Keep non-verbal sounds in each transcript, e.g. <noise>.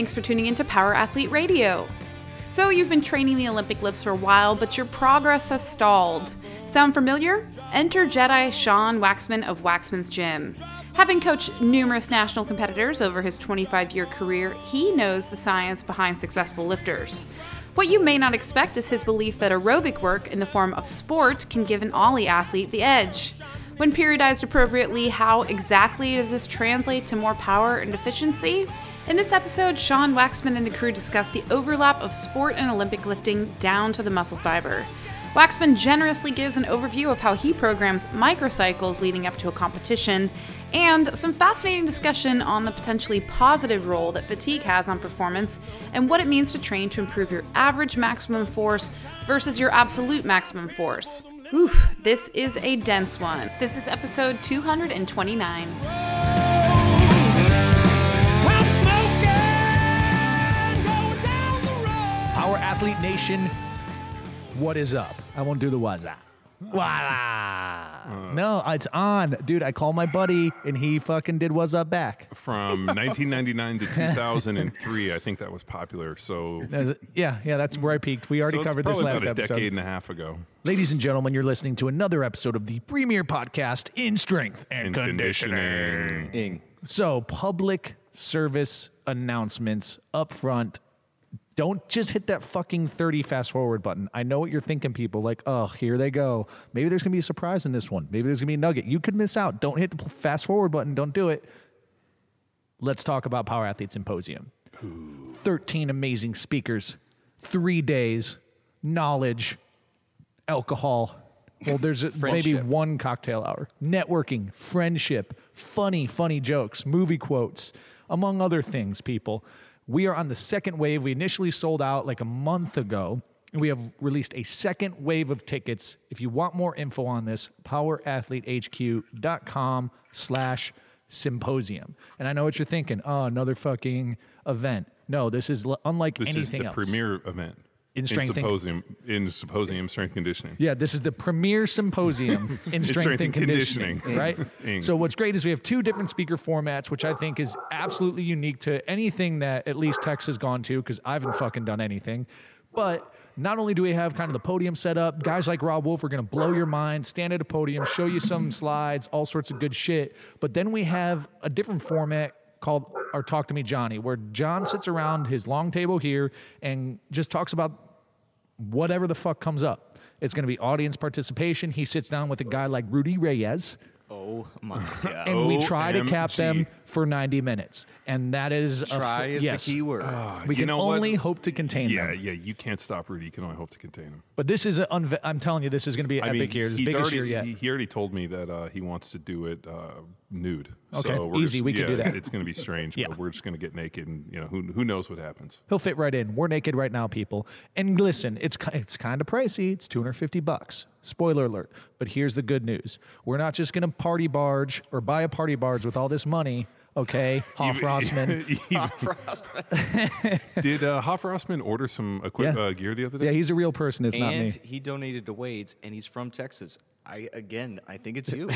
thanks for tuning into Power Athlete Radio. So, you've been training the Olympic lifts for a while, but your progress has stalled. Sound familiar? Enter Jedi Sean Waxman of Waxman's Gym. Having coached numerous national competitors over his 25 year career, he knows the science behind successful lifters. What you may not expect is his belief that aerobic work in the form of sport can give an Oly athlete the edge. When periodized appropriately, how exactly does this translate to more power and efficiency? In this episode, Sean Waxman and the crew discuss the overlap of sport and Olympic lifting down to the muscle fiber. Waxman generously gives an overview of how he programs microcycles leading up to a competition, and some fascinating discussion on the potentially positive role that fatigue has on performance and what it means to train to improve your average maximum force versus your absolute maximum force. Oof, this is a dense one. This is episode 229. Power Athlete Nation, what is up? I won't do the was up. Voila. Uh. no, it's on. Dude, I called my buddy and he fucking did was up back. From <laughs> 1999 to <laughs> 2003, I think that was popular. So, That was it. Yeah, yeah, that's where I peaked. We already so covered this last about a episode. decade and a half ago. Ladies and gentlemen, you're listening to another episode of the premier podcast in strength and, In conditioning. conditioning. So, public service announcements up front. Don't just hit that fucking 30 fast forward button. I know what you're thinking, people. Like, oh, here they go. Maybe there's going to be a surprise in this one. Maybe there's going to be a nugget. You could miss out. Don't hit the fast forward button. Don't do it. Let's talk about Power Athlete Symposium. 13 amazing speakers, three days, knowledge, alcohol. Well, there's a, <laughs> maybe one cocktail hour. Networking, friendship, funny, funny jokes, movie quotes, among other things, people. We are on the second wave. We initially sold out like a month ago. And we have released a second wave of tickets. If you want more info on this, powerathletehq.com slash symposium. And I know what you're thinking. Oh, another fucking event. No, this is l- unlike This is the else. premier event In strength and- symposium in symposium strength conditioning. Yeah, this is the premier symposium <laughs> in strength, and conditioning, right? Ing. So what's great is we have two different speaker formats, which I think is absolutely unique to anything that at least Tex has gone to, because I haven't fucking done anything. But not only do we have kind of the podium set up, guys like Robb Wolf are going to blow your mind, stand at a podium, show you some slides, all sorts of good shit. But then we have a different format called our Talk to Me Johnny, where John sits around his long table here and just talks about whatever the fuck comes up. It's going to be audience participation. He sits down with a guy like Rudy Reyes, Oh my god. and we oh, try to cap them for 90 minutes. And that is a f- Try is yes. the key word. We can know what? only hope to contain Yeah, them. yeah, yeah. you can't stop Rudy. You can only hope to contain him. But this is an unve- I'm telling you, this is going to be an I mean, year. This biggest already year yet. he, he already told me that uh, he wants to do it uh, nude. Okay, so we're easy, Just, we can yeah, do that. It's going to be strange, <laughs> Yeah. but we're just going to get naked, and you know who who knows what happens. He'll fit right in. We're naked right now, people. And listen, it's it's kind of pricey. It's 250 bucks. Spoiler alert. But here's the good news. We're not just going to party barge or buy a party barge with all this money, okay? <laughs> <laughs> Hoff Rossman. <laughs> Did uh, Hoff Rossman order some equip, Yeah. uh, gear the other day? Yeah, he's a real person. It's not me. and he donated to Wade's, and he's from Texas. I again, I think it's you.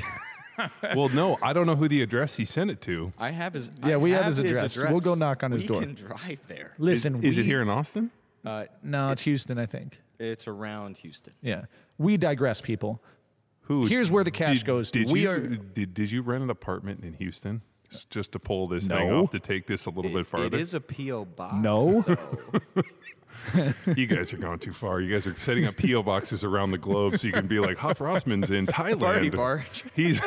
well, no, I don't know who the address he sent it to. I have his. Yeah, I we have his address. We'll go knock on his door. we door. can drive there. Listen, Is it here in Austin? Uh, No, it's Houston, I think. it's around Houston. Yeah. We digress, people. Who? Here's where the cash did- goes to. Did We you, are- Did, did you rent an apartment in Houston just, just to pull this thing off to take this a little bit It- farther? it is a PO box. No. <laughs> <laughs> You guys are going too far. You guys are setting up PO boxes around the globe so you can be like Hoff Rossman's in Thailand. Party barge. <laughs> He's,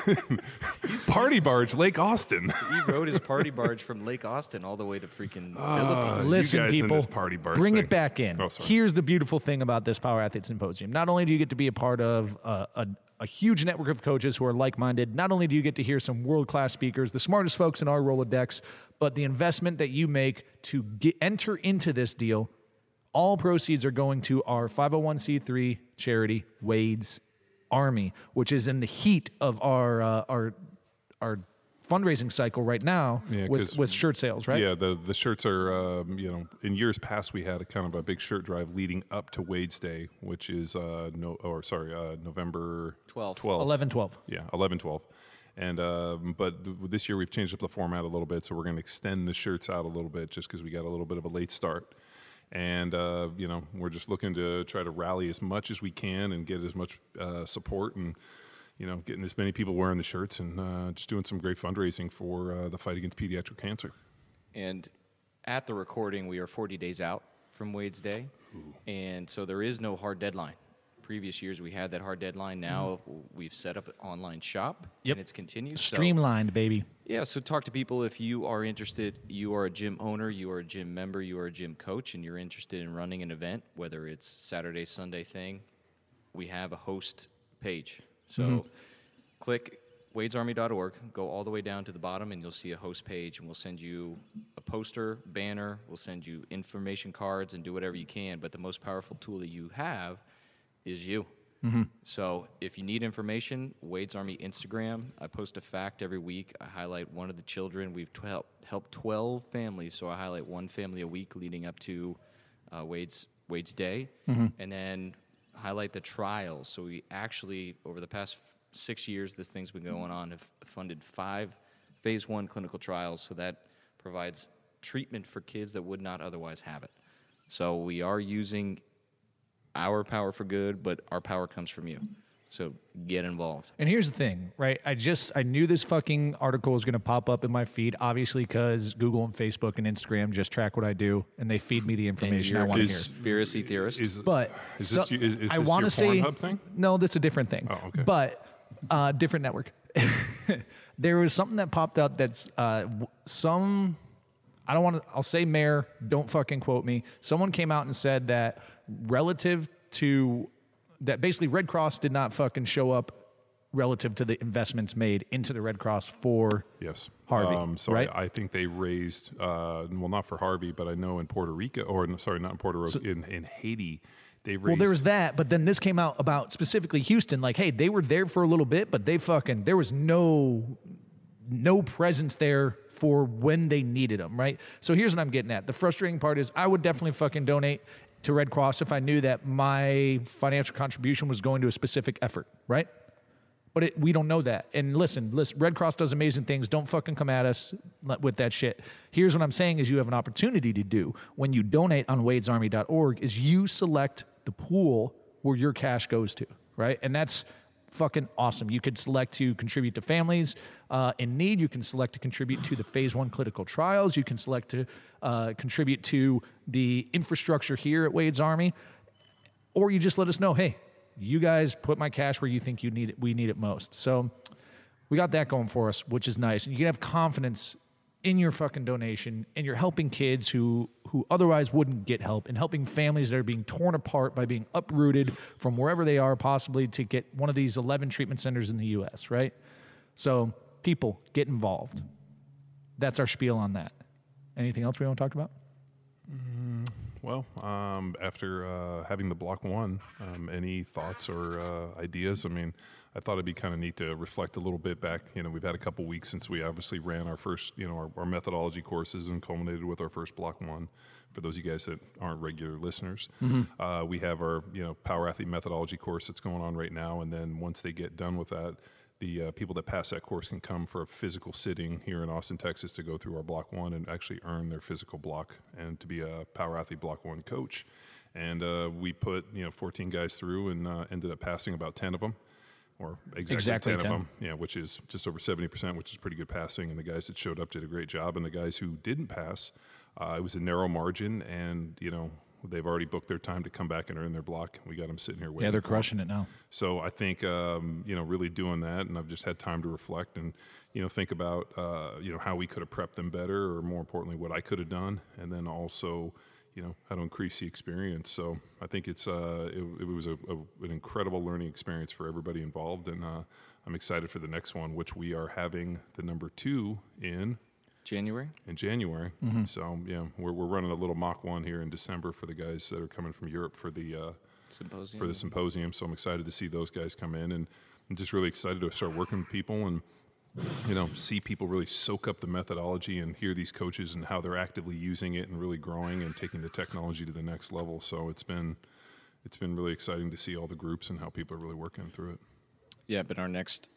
party barge, Lake Austin. he rode his party barge from Lake Austin all the way to freaking Uh, Philippines. Listen, people, party barge bring thing. it back in. Oh. Here's the beautiful thing about this Power Athlete Symposium. Not only do you get to be a part of a, a, a huge network of coaches who are like minded, not only do you get to hear some world class speakers, the smartest folks in our Rolodex, but the investment that you make to get, enter into this deal, all proceeds are going to our 501c3 charity, Wade's Army, which is in the heat of our, uh, our, our fundraising cycle right now Yeah, with, 'cause- with shirt sales, right? Yeah, the, the shirts are, um, you know, in years past we had a kind of a big shirt drive leading up to Wade's Day, which is, uh, no, or sorry, uh, November 12th. 12th. 11 12. Yeah, 11, 12. And um, but th- this year we've changed up the format a little bit, so we're going to extend the shirts out a little bit just because we got a little bit of a late start. And uh, you know we're just looking to try to rally as much as we can and get as much uh, support and you know getting as many people wearing the shirts and uh, just doing some great fundraising for uh, the fight against pediatric cancer. And at the recording, we are 40 days out from Wade's Day. And so there is no hard deadline. Previous years, we had that hard deadline. Now we've set up an online shop. Yep. And it's continued. So- Streamlined, baby. yeah, so talk to people if you are interested. You are a gym owner, you are a gym member, you are a gym coach, and you're interested in running an event, whether it's Saturday, Sunday thing. We have a host page. So mm-hmm. click wadesarmy.org, go all the way down to the bottom, and you'll see a host page, and we'll send you a poster, banner, we'll send you information cards, and do whatever you can. But the most powerful tool that you have is you. Mm-hmm. So if you need information, Wade's Army Instagram. I post a fact every week. I highlight one of the children. We've tw- helped helped 12 families, so I highlight one family a week leading up to uh, Wade's Wade's Day, mm-hmm. and then highlight the trials. So we actually, over the past six years, this thing's been going on, have funded five phase one clinical trials. So that provides treatment for kids that would not otherwise have it. So we are using our power for good, but our power comes from you. So get involved. And here's the thing, right? I just I knew this fucking article was going to pop up in my feed, obviously because Google and Facebook and Instagram just track what I do and they feed me the And information you're I a want to hear. conspiracy theorist. Is, But is so- this, is, is I want to say thing? no, that's a different thing. Oh, okay. But uh, different network. <laughs> there was something that popped up that's uh, some. I don't want to. I'll say mayor. Don't fucking quote me. Someone came out and said that relative to that, basically Red Cross did not fucking show up relative to the investments made into the Red Cross for Yes. Harvey, Um, so right? I, I think they raised, uh, well, not for Harvey, but I know in Puerto Rico, or sorry, not in Puerto Rico, in, in Haiti, they raised. Well, there was that, but then this came out about specifically Houston. Like, hey, they were there for a little bit, but they fucking there was no no presence there for when they needed them, right? So here's what I'm getting at. The frustrating part is I would definitely fucking donate to Red Cross if I knew that my financial contribution was going to a specific effort, right? But it, we don't know that. And listen, listen, Red Cross does amazing things. Don't fucking come at us with that shit. Here's what I'm saying is you have an opportunity to do when you donate on wadesarmy.org is you select the pool where your cash goes to, right? And that's fucking awesome. You could select to contribute to families uh, in need. You can select to contribute to the phase one clinical trials. You can select to uh, contribute to the infrastructure here at Wade's Army or you just let us know, hey, you guys put my cash where you think you need it, we need it most. So we got that going for us, which is nice. And you can have confidence in your fucking donation and you're helping kids who who otherwise wouldn't get help and helping families that are being torn apart by being uprooted from wherever they are possibly to get one of these 11 treatment centers in the US, right? So people get involved. That's our spiel on that. Anything else we want to talk about? Well, um, after uh, having the block one, um, any thoughts or uh, ideas? I mean, I thought it'd be kind of neat to reflect a little bit back. You know, we've had a couple weeks since we obviously ran our first, you know, our, our methodology courses and culminated with our first block one. For those of you guys that aren't regular listeners, uh, we have our, you know, power athlete methodology course that's going on right now. And then once they get done with that, the uh, people that pass that course can come for a physical sitting here in Austin, Texas, to go through our block one and actually earn their physical block and to be a power athlete block one coach. And uh, we put you know 14 guys through and uh, ended up passing about 10 of them, or exactly, Exactly 10, 10. of them. Yeah, which is just over 70 percent, which is pretty good passing. And the guys that showed up did a great job. And the guys who didn't pass, uh, it was a narrow margin, and you know. They've already booked their time to come back and earn their block. We got them sitting here waiting. Yeah, they're crushing it now. So I think um, you know really doing that, and I've just had time to reflect and you know think about uh, you know how we could have prepped them better, or more importantly, what I could have done, and then also you know how to increase the experience. So I think it's uh, it, it was a, a, an incredible learning experience for everybody involved, and uh, I'm excited for the next one, which we are having the number two in January. in January. So yeah, we're, we're running a little mock one here in December for the guys that are coming from Europe for the. Uh, Symposium. for the symposium. So I'm excited to see those guys come in, and I'm just really excited to start working with people and you know see people really soak up the methodology and hear these coaches and how they're actively using it and really growing and taking the technology to the next level. So it's been it's been really exciting to see all the groups and how people are really working through it. Yeah, but our next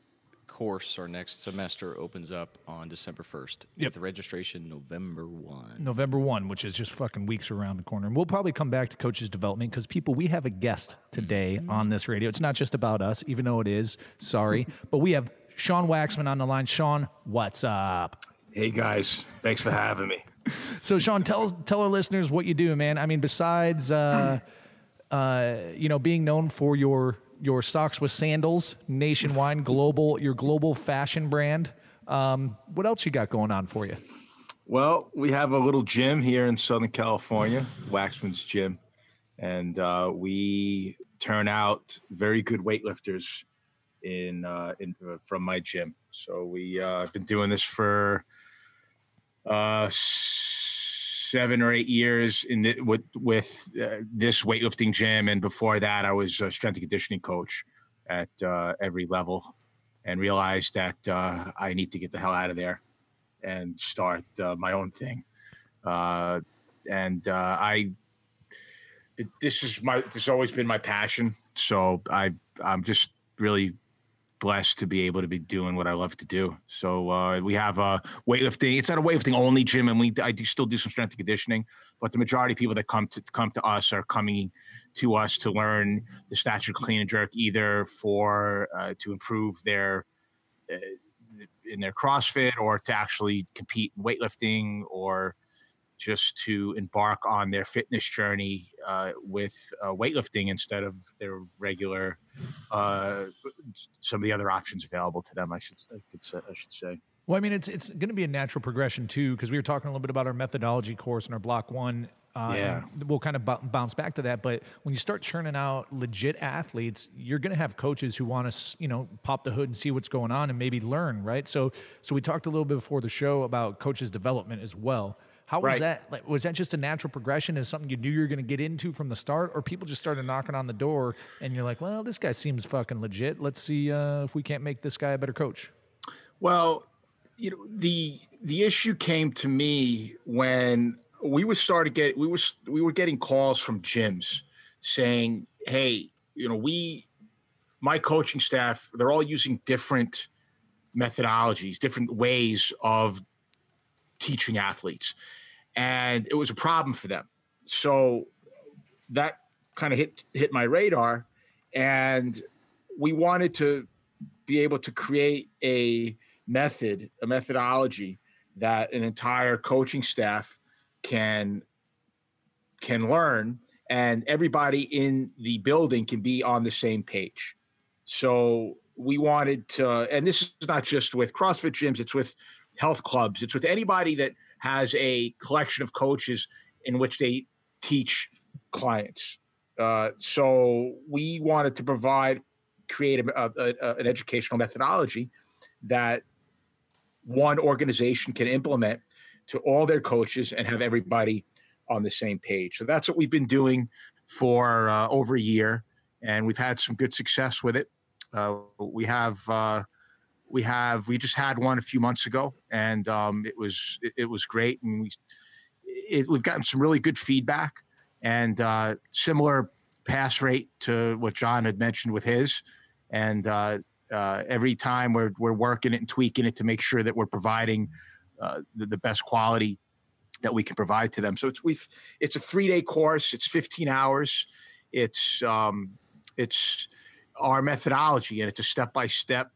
course, our next semester opens up on December 1st. Yep. With registration November 1. November 1, which is just fucking weeks around the corner. And we'll probably come back to coaches development because people, we have a guest today mm-hmm. on this radio. It's not just about us, even though it is. Sorry. <laughs> but we have Sean Waxman on the line. Sean, what's up? Hey guys, thanks for having me. So, Sean, tell tell our listeners what you do, man. I mean, besides uh, uh, you know being known for your your socks with sandals, nationwide, global, your global fashion brand. Um, what else you got going on for you? Well, we have a little gym here in Southern California, Waxman's Gym, and uh, we turn out very good weightlifters in uh, in uh, from my gym. So we uh, been doing this for uh, seven or eight years in the, with with uh, this weightlifting gym, and before that, I was a strength and conditioning coach at uh, every level, and realized that uh, I need to get the hell out of there and start uh, my own thing. Uh, and uh, I, this is my, this has always been my passion. So I, I'm just really blessed to be able to be doing what I love to do. So uh, we have uh, weightlifting. It's not a weightlifting only gym, and we I do still do some strength and conditioning. But the majority of people that come to come to us are coming to us to learn the snatch clean and jerk, either for uh, to improve their uh, in their CrossFit or to actually compete in weightlifting or just to embark on their fitness journey uh, with uh, weightlifting instead of their regular uh, some of the other options available to them. I should I, could I should say. Well, I mean, it's it's going to be a natural progression too, because we were talking a little bit about our methodology course and our block one. Uh, Yeah. We'll kind of b- bounce back to that, but when you start churning out legit athletes, you're going to have coaches who want to, you know, pop the hood and see what's going on and maybe learn, right? So, so we talked a little bit before the show about coaches development as well. How was that? Like, was that just a natural progression? Is something you knew you were going to get into from the start, or people just started knocking on the door and you're like, well, this guy seems fucking legit. Let's see uh, if we can't make this guy a better coach. Well, you know the the issue came to me when we were started get we were we were getting calls from gyms saying, "Hey, you know, we my coaching staff they're all using different methodologies, different ways of teaching athletes." And it was a problem for them. So that kind of hit hit my radar and we wanted to be able to create a method, a methodology that an entire coaching staff can can learn and everybody in the building can be on the same page. So we wanted to and this is not just with CrossFit gyms, it's with health clubs, it's with anybody that has a collection of coaches in which they teach clients. Uh, so we wanted to provide create a, a, a- an educational methodology that one organization can implement to all their coaches and have everybody on the same page. So that's what we've been doing for uh, over a year, and we've had some good success with it. Uh, we have uh, we have we just had one a few months ago, and um, it was it, it was great, and we it, we've gotten some really good feedback and uh, similar pass rate to what John had mentioned with his. And uh, uh, every time we're we're working it and tweaking it to make sure that we're providing uh, the, the best quality that we can provide to them. So it's we've it's a three day course. It's 15 hours. It's um, it's our methodology and it's a step by step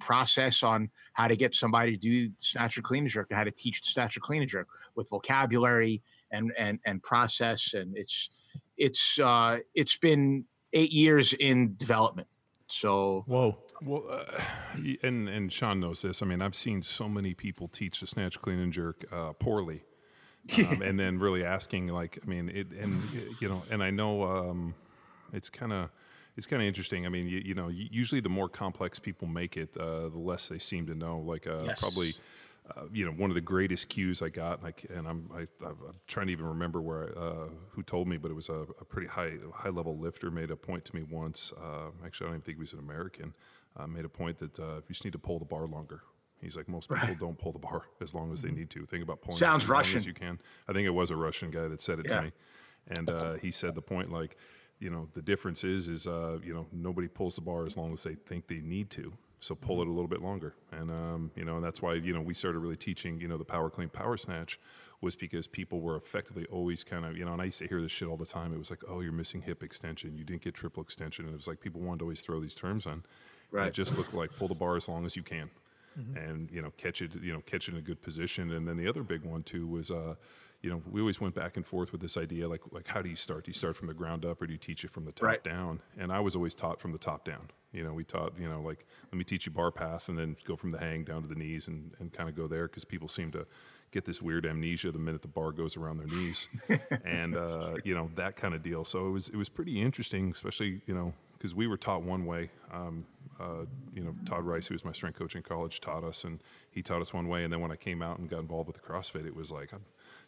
process on how to get somebody to do snatch or clean and jerk and how to teach the snatch or clean and jerk with vocabulary and and and process and it's it's uh it's been eight years in development so Whoa. Well, uh, <sighs> and and Sean knows this. I mean, I've seen so many people teach the snatch, clean, and jerk uh, poorly, um, and then really asking, like, I mean, it, and you know, and I know um, it's kind of it's kind of interesting. I mean, you, you know, usually the more complex people make it, uh, the less they seem to know. Like, uh, Yes. probably. Uh, you know, one of the greatest cues I got, like, and I'm I, I'm trying to even remember where I, uh, who told me, but it was a, a pretty high high level lifter made a point to me once. Uh, actually, I don't even think he was an American. Uh, made a point that uh, you just need to pull the bar longer. He's like most people don't pull the bar as long as they need to. Think about pulling Sounds as long Russian. as you can. I think it was a Russian guy that said it Yeah. to me, and uh, he said the point like, you know, the difference is is uh, you know nobody pulls the bar as long as they think they need to. So pull it a little bit longer, and um, you know, and that's why you know we started really teaching you know the power clean, power snatch, was because people were effectively always kind of you know, and I used to hear this shit all the time. It was like, oh, you're missing hip extension, you didn't get triple extension, and it was like people wanted to always throw these terms on. Right. It just looked like pull the bar as long as you can, and you know, catch it, you know, catch it in a good position. And then the other big one too was. Uh, you know, we always went back and forth with this idea, like, like how do you start? Do you start from the ground up, or do you teach it from the top Right. down? And I was always taught from the top down. You know, we taught, you know, like let me teach you bar path, and then go from the hang down to the knees, and and kind of go there because people seem to get this weird amnesia the minute the bar goes around their knees, <laughs> and uh, you know that kind of deal. So it was it was pretty interesting, especially you know because we were taught one way. Um, uh, you know, Todd Rice, who was my strength coach in college, taught us, and he taught us one way. And then when I came out and got involved with the CrossFit, it was like I've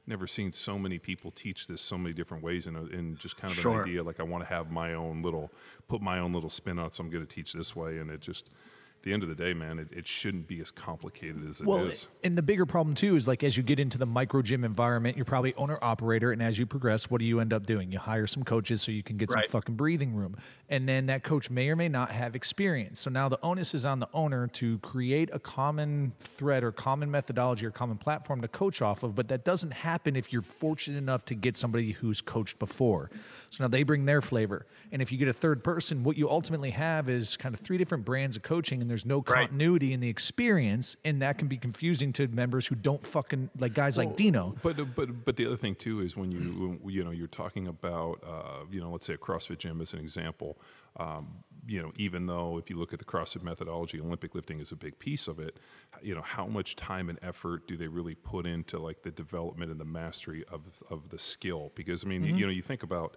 never seen so many people teach this so many different ways, in, a, in just kind of Sure. an idea like I want to have my own little, put my own little spin on it. So I'm going to teach this way, and it just. At the end of the day, man, it, it shouldn't be as complicated as it is. Well, and the bigger problem too is like as you get into the micro gym environment, you're probably owner operator, and as you progress, what do you end up doing? You hire some coaches so you can get Right. some fucking breathing room, and then that coach may or may not have experience. So now the onus is on the owner to create a common thread or common methodology or common platform to coach off of. But that doesn't happen if you're fortunate enough to get somebody who's coached before. So now they bring their flavor, and if you get a third person, what you ultimately have is kind of three different brands of coaching, and there's no Right. continuity in the experience, and that can be confusing to members who don't fucking like guys like Dino. But but but the other thing too is when you you know you're talking about uh, you know let's say a CrossFit gym as an example. Um, you know, even though if you look at the CrossFit methodology, Olympic lifting is a big piece of it. You know, how much time and effort do they really put into like the development and the mastery of of the skill? Because I mean, you, you know, you think about.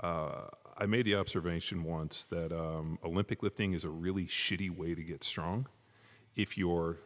Uh, I made the observation once that um, Olympic lifting is a really shitty way to get strong if you're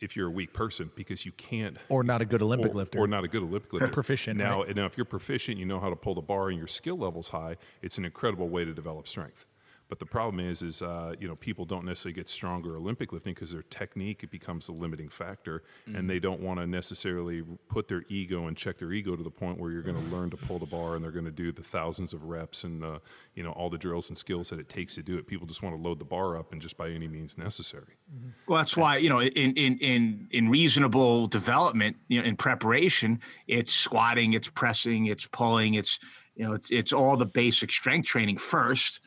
if you're a weak person because you can't Or not a good Olympic or, lifter. or not a good Olympic lifter. Proficient, Now, right. now, if you're proficient, you know how to pull the bar, and your skill level's high. It's an incredible way to develop strength. But the problem is, is uh, you know, people don't necessarily get stronger Olympic lifting because their technique it becomes the limiting factor, Mm-hmm. and they don't want to necessarily put their ego and check their ego to the point where you're going to learn to pull the bar, and they're going to do the thousands of reps and uh, you know all the drills and skills that it takes to do it. People just want to load the bar up and just by any means necessary. Well, that's why you know, in in in in reasonable development, you know, in preparation, it's squatting, it's pressing, it's pulling, it's you know, it's it's all the basic strength training first.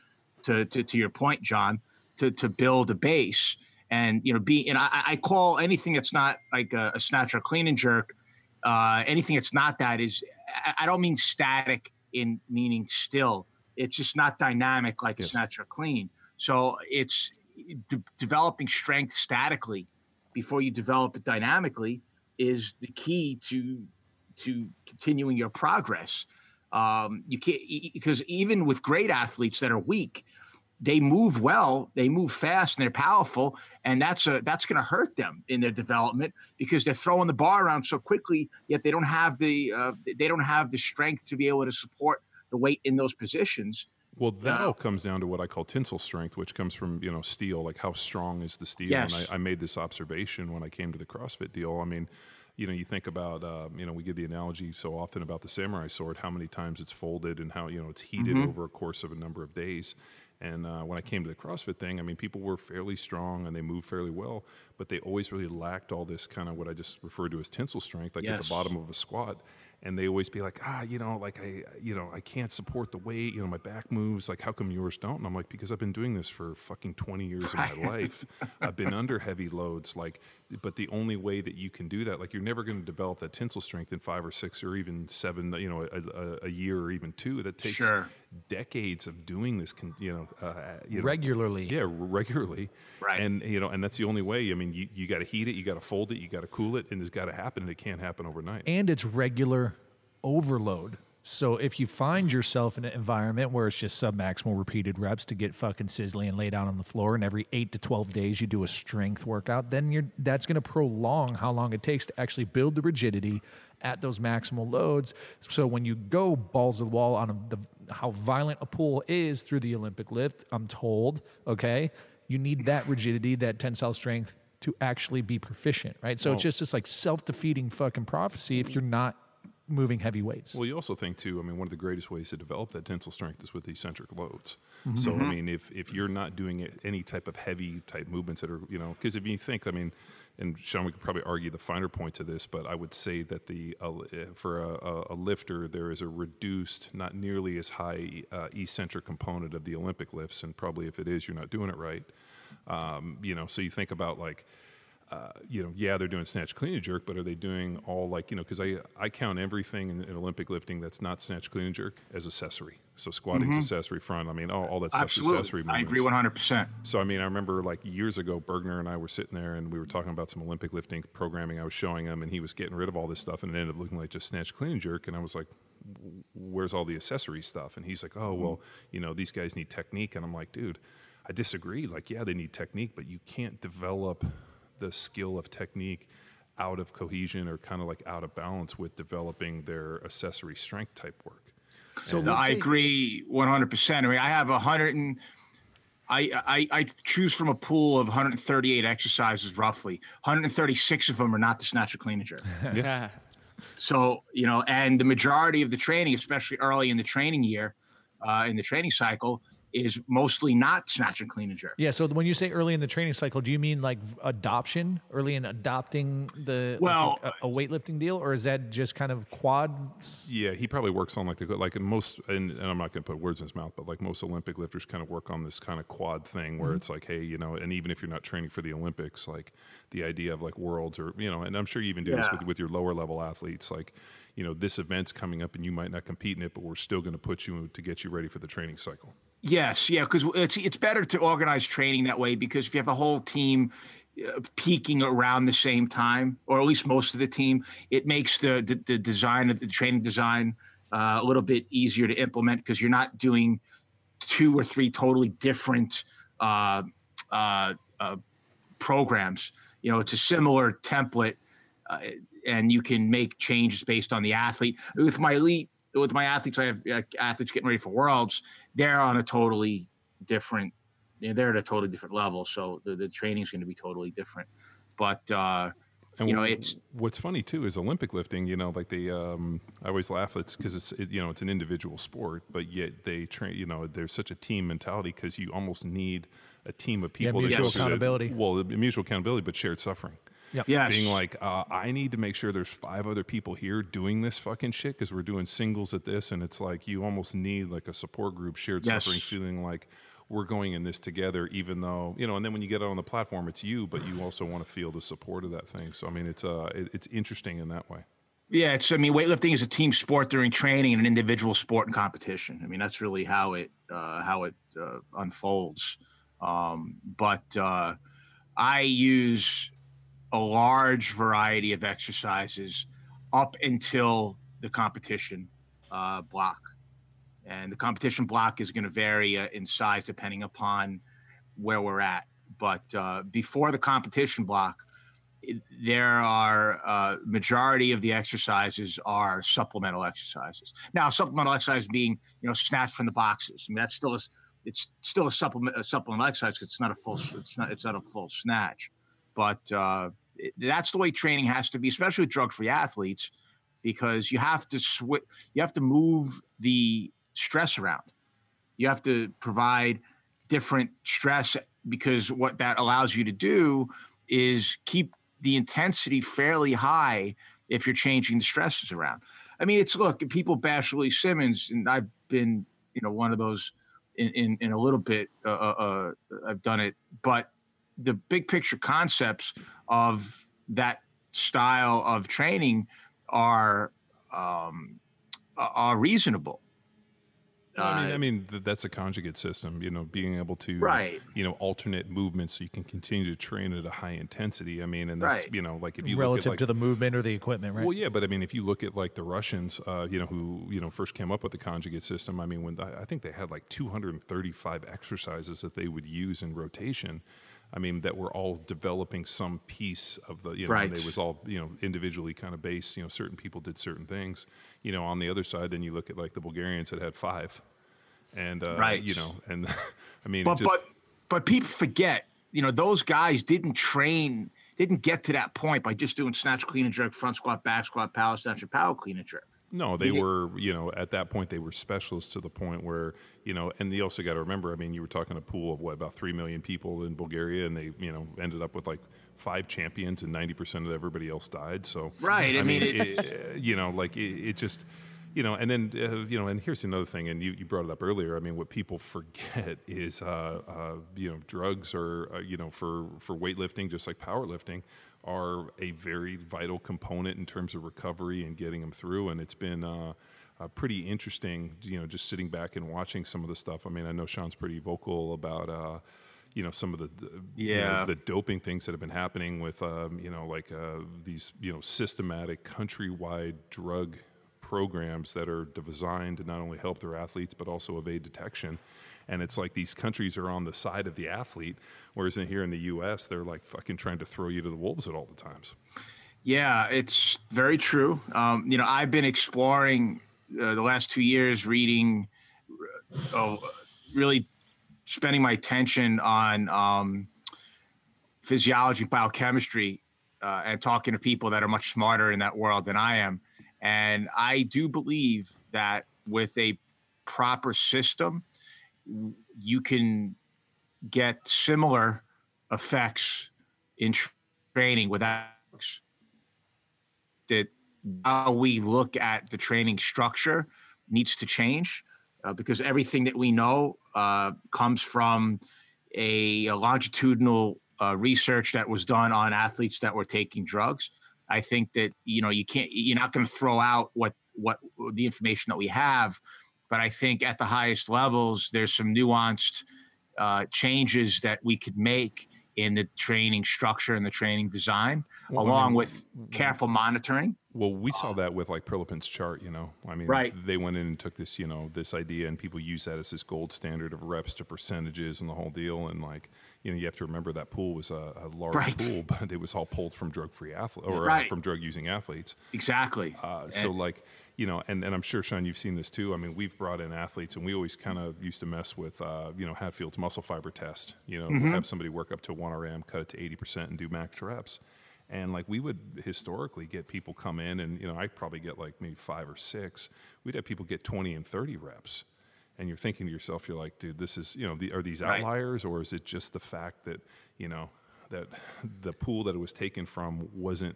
To to, to your point, John, to to build a base, and you know, be and I, I call anything that's not like a, a snatch or clean and jerk, uh, anything that's not that is I, don't mean static in meaning still. It's just not dynamic like a Yes. snatch or clean. So it's de- developing strength statically before you develop it dynamically is the key to to continuing your progress. Um, you can't because even with great athletes that are weak, they move well, they move fast, and they're powerful, and that's a that's going to hurt them in their development because they're throwing the bar around so quickly. Yet they don't have the uh, they don't have the strength to be able to support the weight in those positions. Well, that Yeah. all comes down to what I call tensile strength, which comes from you know steel. Like how strong is the steel? Yes. And I, I made this observation when I came to the CrossFit deal. I mean, you know, you think about um, you know we give the analogy so often about the samurai sword, how many times it's folded and how you know it's heated over a course of a number of days. And uh, when I came to the CrossFit thing, I mean, people were fairly strong and they moved fairly well, but they always really lacked all this kind of what I just referred to as tensile strength, like at the bottom of a squat and they always be like, ah, you know, like I, you know, I can't support the weight. You know, my back moves. Like, how come yours don't? And I'm like, because I've been doing this for fucking 20 years of my life. I've been under heavy loads. Like, but the only way that you can do that, like, you're never going to develop that tensile strength in five or six or even seven, you know, a, a, a year or even two. That takes Sure. Decades of doing this. Con- you know, uh, you know, Regularly. yeah, regularly. Right. And you know, and that's the only way. I mean, you, you got to heat it, you got to fold it, you got to cool it, and it's got to happen. And it can't happen overnight. and it's regular overload. So if you find yourself in an environment where it's just submaximal repeated reps to get fucking sizzly and lay down on the floor, and every eight to twelve days you do a strength workout, then you're that's going to prolong how long it takes to actually build the rigidity at those maximal loads. So when you go balls to the wall on a, the how violent a pull is through the Olympic lift, I'm told, okay, you need that rigidity, that tensile strength to actually be proficient, right? So it's just this like self defeating fucking prophecy if you're not moving heavy weights. Well, you also think too. I mean, one of the greatest ways to develop that tensile strength is with eccentric loads. Mm-hmm. So, I mm-hmm. mean, if if you're not doing any type of heavy type movements that are, you know, because if you think, I mean, and Sean, we could probably argue the finer points of this, but I would say that the uh, for a, a, a lifter there is a reduced, not nearly as high uh, eccentric component of the Olympic lifts, and probably if it is, you're not doing it right. Um, you know, so you think about like uh, you know, yeah, they're doing snatch, clean, and jerk, but are they doing all like you know? Because I I count everything in, in, Olympic lifting that's not snatch, clean, and jerk as accessory. So squatting's mm-hmm. accessory, front. I mean, all, all that stuff's Absolutely. accessory. I agree one hundred percent. So I mean, I remember like years ago, Burgener and I were sitting there and we were talking about some Olympic lifting programming. I was showing him, and he was getting rid of all this stuff, and it ended up looking like just snatch, clean, and jerk. And I was like, "Where's all the accessory stuff?" And he's like, "Oh, well, you know, these guys need technique." And I'm like, "Dude." I disagree. Like, yeah, they need technique, but you can't develop the skill of technique out of cohesion or kind of like out of balance with developing their accessory strength type work. So and I agree 100%. I mean, I have 100 and I, I, I choose from a pool of 138 exercises roughly. 136 of them are not the snatch or clean and jerk. <laughs> yeah. <laughs> So, you know, and the majority of the training, especially early in the training year, uh, in the training cycle, is mostly not snatch and clean and jerk. Yeah. So when you say early in the training cycle, do you mean like adoption, early in adopting the well like a, a, weightlifting deal, or is that just kind of quad? Yeah, he probably works on like the like most, and, and I'm not going to put words in his mouth, but like most Olympic lifters kind of work on this kind of quad thing where mm-hmm. it's like, hey, you know, and even if you're not training for the Olympics, like the idea of like worlds or you know, and I'm sure you even do yeah. this with with your lower level athletes, like you know this event's coming up and you might not compete in it but we're still going to put you to get you ready for the training cycle Yes, yeah, because it's it's better to organize training that way because if you have a whole team uh, peaking around the same time, or at least most of the team, it makes the the, the design of the training design uh, a little bit easier to implement because you're not doing two or three totally different uh, uh, uh programs. You know, it's a similar template, uh, and you can make changes based on the athlete. With my elite with my athletes, I have uh, athletes getting ready for worlds. They're on a totally different. You know, they're at a totally different level, so the, the training is going to be totally different. But uh, and you know, it's what's funny too is Olympic lifting. You know, like they, um, I always laugh. It's because it's it, you know it's an individual sport, but yet they train. You know, there's such a team mentality because you almost need a team of people. Yeah, mutual accountability. well, mutual accountability, but shared suffering. Yep. Yes. Being like, uh, I need to make sure there's five other people here doing this fucking shit because we're doing singles at this, and it's like you almost need like a support group, shared yes. suffering, feeling like we're going in this together, even though you know. And then when you get out on the platform, it's you, but you also want to feel the support of that thing. So I mean, it's uh, it, it's interesting in that way. Yeah, it's. I mean, weightlifting is a team sport during training and an individual sport and competition. I mean, that's really how it uh, how it uh, unfolds. Um, but uh, I use a large variety of exercises up until the competition uh, block. And the competition block is going to vary uh, in size depending upon where we're at. But uh, before the competition block, there are uh, majority of the exercises are supplemental exercises. Now, supplemental exercise being you know snatch from the boxes. I mean that's still a, it's still a supplement a supplemental exercise. It's not a full it's not it's not a full snatch, but uh, that's the way training has to be, especially with drug-free athletes, because you have to switch. You have to move the stress around. You have to provide different stress because what that allows you to do is keep the intensity fairly high if you're changing the stresses around. I mean, it's look, people bash Louie Simmons, and I've been, you know, one of those in in, in a little bit. Uh, uh, uh I've done it, but the big picture concepts of that style of training are um, are reasonable. I mean, I uh, mean that's a conjugate system. You know, being able to right. You know, alternate movements so you can continue to train at a high intensity. I mean, and that's right. you know, like if you relative like, to the movement or the equipment, right? Well, yeah, but I mean, if you look at like the Russians, uh, you know, who you know first came up with the conjugate system. I mean, when I think they had like 235 exercises that they would use in rotation I mean, that were all developing some piece of the, you know, right. it was all, you know, individually kind of based, you know, certain people did certain things, you know, on the other side, then you look at like the Bulgarians that had five and, uh, right. you know, and <laughs> I mean, but, just, but, but people forget, you know, those guys didn't train, didn't get to that point by just doing snatch, clean and jerk, front squat, back squat, power snatch, and power clean and jerk. No, they were, you know, at that point they were specialists to the point where, you know, and you also got to remember, I mean, you were talking a pool of what about three million people in Bulgaria, and they, you know, ended up with like five champions, and ninety percent of everybody else died. So, Right, I mean, it, you know, like it, it just. You know, and then uh, you know, and here's another thing, and you, you brought it up earlier. I mean, what people forget <laughs> is, uh, uh, you know, drugs are, uh, you know, for for weightlifting, just like powerlifting, are a very vital component in terms of recovery and getting them through. And it's been uh, uh, pretty interesting, you know, just sitting back and watching some of the stuff. I mean, I know Sean's pretty vocal about. Uh, you know some of the, the you know, the doping things that have been happening with um, you know like uh, these you know systematic countrywide drug programs that are designed to not only help their athletes but also evade detection and it's like these countries are on the side of the athlete whereas in here in the us they're like fucking trying to throw you to the wolves at all the times Yeah, it's very true. Um, you know, I've been exploring uh, the last two years, reading, uh, oh, really spending my attention on um, physiology, biochemistry, uh, and talking to people that are much smarter in that world than I am. And I do believe that with a proper system, you can get similar effects in training without that how we look at the training structure needs to change uh, because everything that we know uh, comes from a, a longitudinal uh, research that was done on athletes that were taking drugs. I think that you know you can't you're not going to throw out what what the information that we have, but I think at the highest levels there's some nuanced uh, changes that we could make in the training structure and the training design, Well, I along mean, with careful monitoring. Well, we saw that with like Prilipin's chart, you know. I mean, Right. they went in and took this, you know, this idea, and people use that as this gold standard of reps to percentages and the whole deal. And like, you know, you have to remember that pool was a, a large Right. pool, but it was all pulled from drug-free athletes or uh, from drug-using athletes. Exactly. Uh, so like, you know, and, and I'm sure Sean, you've seen this too. I mean, we've brought in athletes, and we always kind of used to mess with, uh, you know, Hatfield's muscle fiber test. You know, Mm-hmm. have somebody work up to one RM, cut it to 80%, and do max reps. And like we would historically get people come in, and you know, I probably get like maybe five or six. We'd have people get 20 and 30 reps. And you're thinking to yourself, you're like, dude, this is, you know, the, are these Right. outliers, or is it just the fact that, you know, that the pool that it was taken from wasn't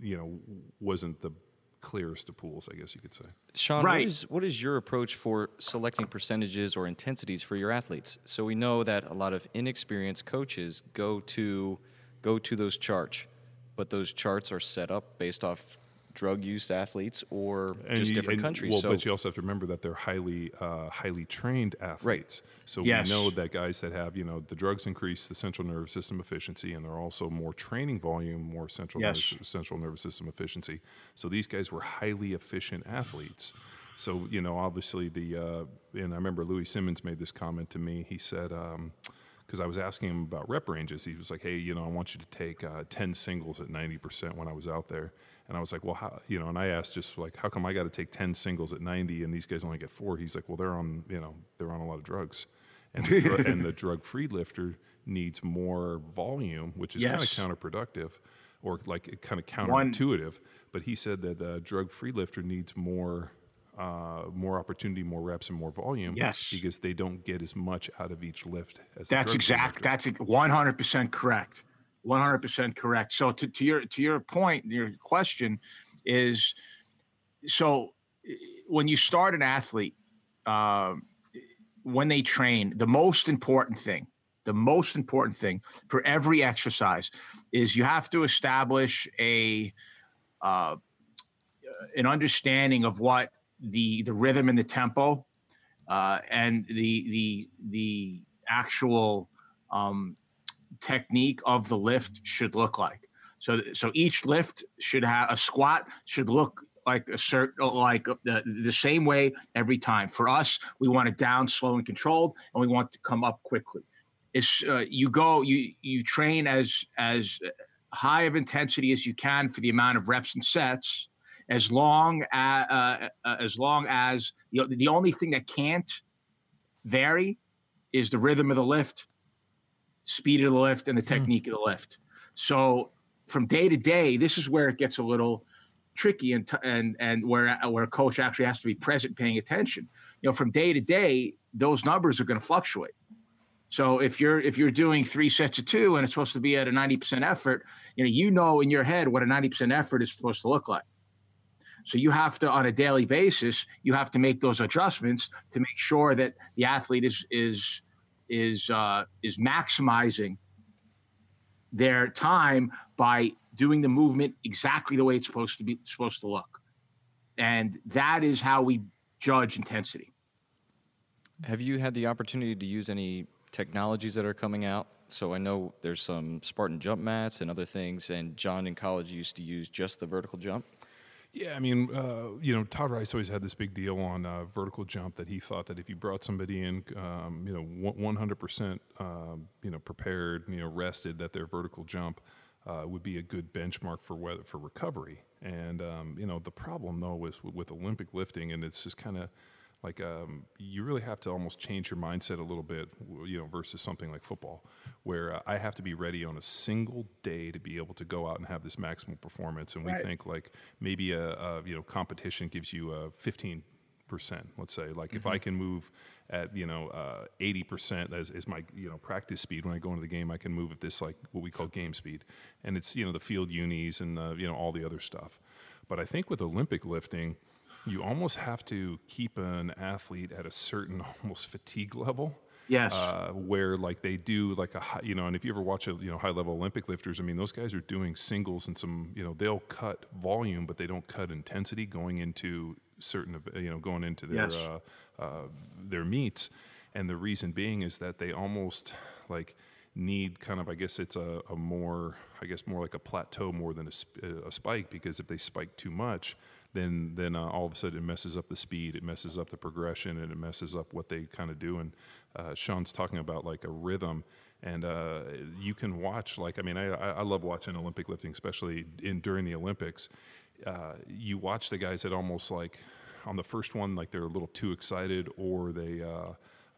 you know, wasn't the clearest of pools, I guess you could say. Sean, Right. what, is, what is your approach for selecting percentages or intensities for your athletes? So we know that a lot of inexperienced coaches go to go to those charts, but those charts are set up based off drug use athletes or just you- different and- countries. Well, so but you also have to remember that they're highly, uh, highly trained athletes. So Yes. we know that guys that have, you know, the drugs increase the central nervous system efficiency, and they're also more training volume, more central Yes. nervous, central nervous system efficiency. So these guys were highly efficient athletes. So you know, obviously the, uh, and I remember Louie Simmons made this comment to me. He said. Um, because I was asking him about rep ranges. He was like, "Hey, you know, I want you to take uh, ten singles at ninety percent when I was out there." And I was like, "Well, how?" You know, and I asked just like, "How come I got to take ten singles at ninety and these guys only get four? He's like, "Well, they're on, you know, they're on a lot of drugs, and the, dru- and the drug-free lifter needs more volume, which is kind of counterproductive, or like it kind of One- counterintuitive." But he said that the drug-free lifter needs more. Uh, more opportunity, more reps, and more volume. Yes. because they don't get as much out of each lift as That's exact. lifter. That's one hundred percent correct. One hundred percent correct. So to, to your to your point, your question is, so eh, when you start an athlete, um, when they train, the most important thing, the most important thing for every exercise is you have to establish a uh, an understanding of what the the rhythm and the tempo uh, and the the the actual um, technique of the lift should look like. So so each lift should have a squat should look like a certain like the, the same way every time. For us, we want it down, slow and controlled, and we want to come up quickly. It's uh, you go you you train as as high of intensity as you can for the amount of reps and sets as long as uh, uh, as long as you know, the only thing that can't vary is the rhythm of the lift, speed of the lift, and the mm. technique of the lift. So from day to day, this is where it gets a little tricky and t- and and where where a coach actually has to be present, paying attention. You know, from day to day, those numbers are going to fluctuate. So if you're if you're doing three sets of two and it's supposed to be at a 90% effort, you know, you know in your head what a 90% effort is supposed to look like. So you have to on a daily basis, you have to make those adjustments to make sure that the athlete is is is uh, is maximizing their time by doing the movement exactly the way it's supposed to be supposed to look. And that is how we judge intensity. Have you had the opportunity to use any technologies that are coming out? So I know there's some Spartan jump mats and other things, and John in college used to use just the vertical jump. Yeah, I mean, uh, you know, Todd Rice always had this big deal on uh, vertical jump that he thought that if you brought somebody in, um, you know, one hundred percent, um, you know, prepared, you know, rested, that their vertical jump uh, would be a good benchmark for weather, for recovery. And um, you know, the problem though is with, with Olympic lifting, and it's just kind of like um, you really have to almost change your mindset a little bit, you know, versus something like football, where uh, I have to be ready on a single day to be able to go out and have this maximal performance. And we Right. think like maybe a, a you know competition gives you a fifteen percent. Let's say like if I can move at you know uh, eighty percent as is my you know practice speed when I go into the game, I can move at this like what we call game speed, and it's you know the field unis and uh, you know all the other stuff. But I think with Olympic lifting, you almost have to keep an athlete at a certain <laughs> almost fatigue level. Yes. Uh, where like they do like a high, you know, and if you ever watch a you know high level Olympic lifters, I mean those guys are doing singles and some you know they'll cut volume, but they don't cut intensity going into certain you know going into their Yes. uh, uh, their meets, and the reason being is that they almost like need kind of I guess it's a, a more I guess more like a plateau more than a, sp- a spike because if they spike too much, then then uh, all of a sudden it messes up the speed, it messes up the progression, and it messes up what they kind of do. And uh, Sean's talking about like a rhythm, and uh, you can watch like I mean I, I love watching Olympic lifting, especially in during the Olympics. Uh, you watch the guys that almost like on the first one like they're a little too excited or they.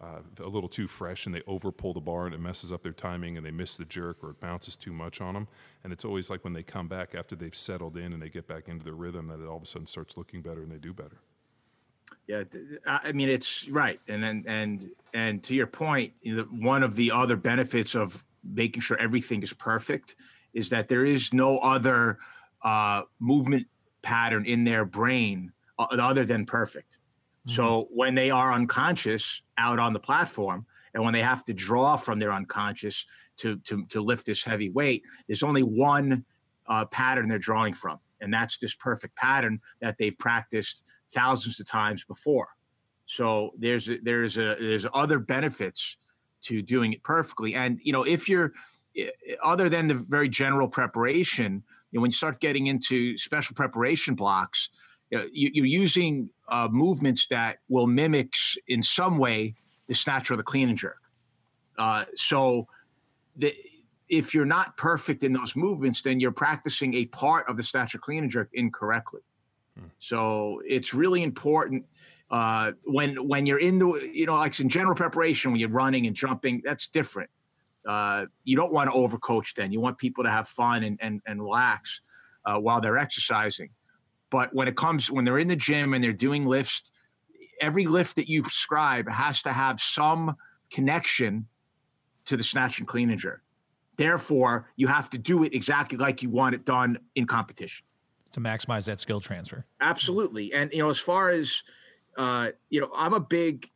Uh, a little too fresh and they over pull the bar and it messes up their timing and they miss the jerk or it bounces too much on them. And it's always like when they come back after they've settled in and they get back into their rhythm that it all of a sudden starts looking better and they do better. Yeah, I mean it's right, and and and and to your point, one of the other benefits of making sure everything is perfect is that there is no other uh, movement pattern in their brain uh, other than perfect. So mm-hmm. when they are unconscious out on the platform, and when they have to draw from their unconscious to to to lift this heavy weight, there's only one uh, pattern they're drawing from, and that's this perfect pattern that they've practiced thousands of times before. So there's a, there's a there's other benefits to doing it perfectly, and you know if you're eh, eh, other than the very general preparation, you know, when you start getting into special preparation blocks, you know, you, you're using uh, movements that will mimic in some way the snatch or the clean and jerk. Uh, so the, if you're not perfect in those movements, then you're practicing a part of the snatch or clean and jerk incorrectly. So it's really important uh, when when you're in the you know like in general preparation when you're running and jumping that's different. Uh, you don't want to overcoach then. You want people to have fun and and, and relax uh, while they're exercising. But when it comes when they're in the gym and they're doing lifts, every lift that you prescribe has to have some connection to the snatch and clean and jerk. Therefore, you have to do it exactly like you want it done in competition. to maximize that skill transfer. Absolutely. And, you know, as far as, uh, you know, I'm a big,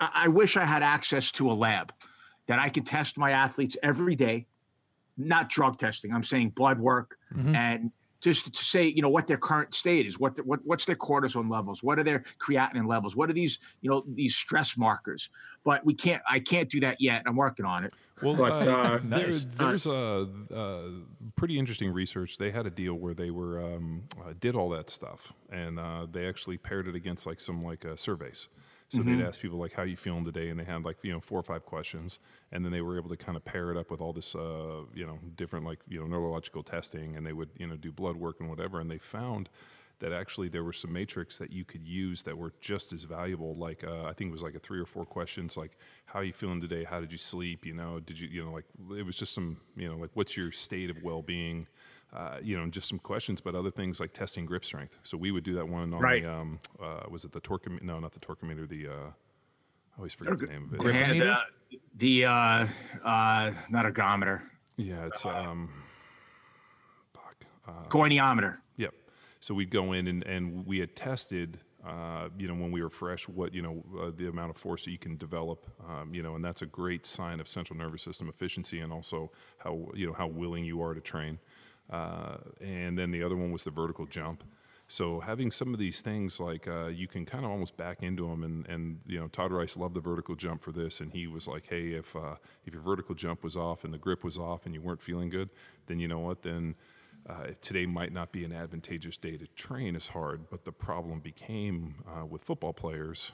I, I wish I had access to a lab that I could test my athletes every day, not drug testing. I'm saying blood work and just to say, you know, what their current state is, what, the, what what's their cortisone levels, what are their creatinine levels, what are these, you know, these stress markers. But we can't, I can't do that yet. I'm working on it. Well, But, uh, uh, <laughs> there, Nice. there's a, uh pretty interesting research. They had a deal where they were um, uh, did all that stuff, and uh, they actually paired it against like some like uh, surveys. So they'd ask people like, "How are you feeling today?" And they had like you know four or five questions, and then they were able to kind of pair it up with all this uh, you know different like you know neurological testing, and they would you know do blood work and whatever, and they found that actually there were some matrix that you could use that were just as valuable. Like uh, I think it was like a three or four questions, like how are you feeling today? How did you sleep? You know, did you you know like it was just some you know like what's your state of well being? Uh, you know, just some questions, but other things like testing grip strength. So we would do that one on Right. the, um, uh, was it the Torquemeter? No, not the Torquemeter. The, uh, I always forget the name of it. The, hand- Grip-o-meter? the, the uh, uh, not ergometer, Yeah, it's, um, fuck. Uh, goniometer. Yep. So we'd go in and, and we had tested, uh, you know, when we were fresh, what, you know, uh, the amount of force that you can develop, um, you know, and that's a great sign of central nervous system efficiency and also how, you know, how willing you are to train. Uh, and then the other one was the vertical jump. So having some of these things like uh, you can kind of almost back into them, and, and you know Todd Rice loved the vertical jump for this, and he was like, hey, if uh, if your vertical jump was off and the grip was off and you weren't feeling good, then you know what, then uh, today might not be an advantageous day to train as hard. But the problem became uh, with football players,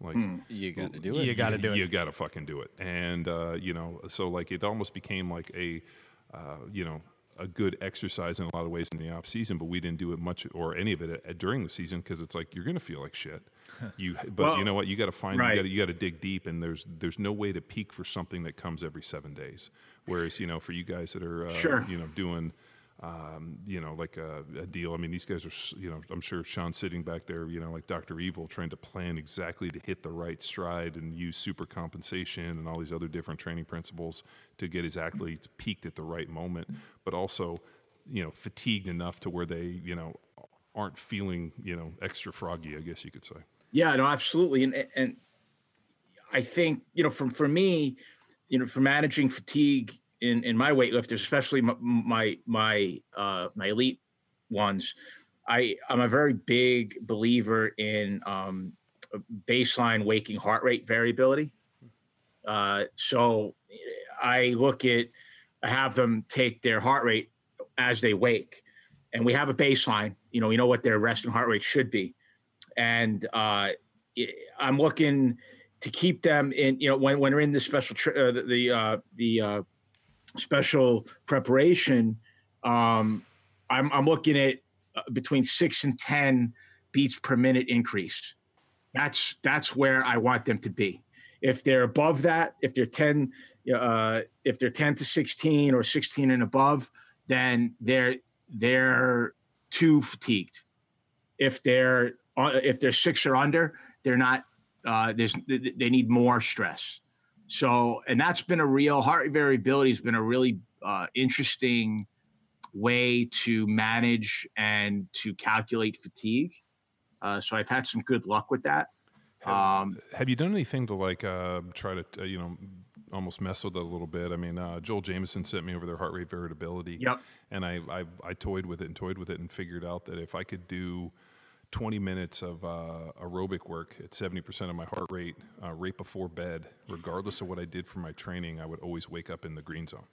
like You got to do it. You got to do it. you got to fucking do it. And uh, you know, so like it almost became like a, uh, you know, a good exercise in a lot of ways in the off season. But we didn't do it much or any of it uh, during the season because it's like you're gonna feel like shit. You, but Well, you know what? You got to find. right. You got to you got to dig deep, and there's there's no way to peak for something that comes every seven days. Whereas you know, for you guys that are uh, Sure. you know doing. Um, you know, like a, a deal. I mean, these guys are, you know, I'm sure Sean's sitting back there, you know, like Dr. Evil, trying to plan exactly to hit the right stride and use super compensation and all these other different training principles to get his athletes peaked at the right moment, but also, you know, fatigued enough to where they, you know, aren't feeling, you know, extra froggy, I guess you could say. Yeah, no, absolutely. And and I think you know, from for me, you know, for managing fatigue in in my weightlifters, especially my my my, uh, my elite ones, I I'm a very big believer in um, baseline waking heart rate variability. Uh, so I look at I have them take their heart rate as they wake, and we have a baseline. You know, we know what their resting heart rate should be and uh, I'm looking to keep them in. You know, when when they're in the special tr uh, the the, uh, the uh, special preparation, um, I'm I'm looking at uh, between six and ten beats per minute increase. That's that's where I want them to be. If they're above that, if they're ten, uh, if they're ten to sixteen or sixteen and above, then they're they're too fatigued if they're uh, if they're six or under, they're not. Uh, there's they need more stress. So, and that's been a real heart rate variability has been a really uh, interesting way to manage and to calculate fatigue. Uh, so I've had some good luck with that. Um, Have you done anything to like uh, try to uh, you know almost mess with it a little bit? I mean, uh, Joel Jamieson sent me over their heart rate variability. Yep. And I, I I toyed with it and toyed with it and figured out that if I could do 20 minutes of uh, aerobic work at 70% of my heart rate uh, right before bed, regardless of what I did for my training, I would always wake up in the green zone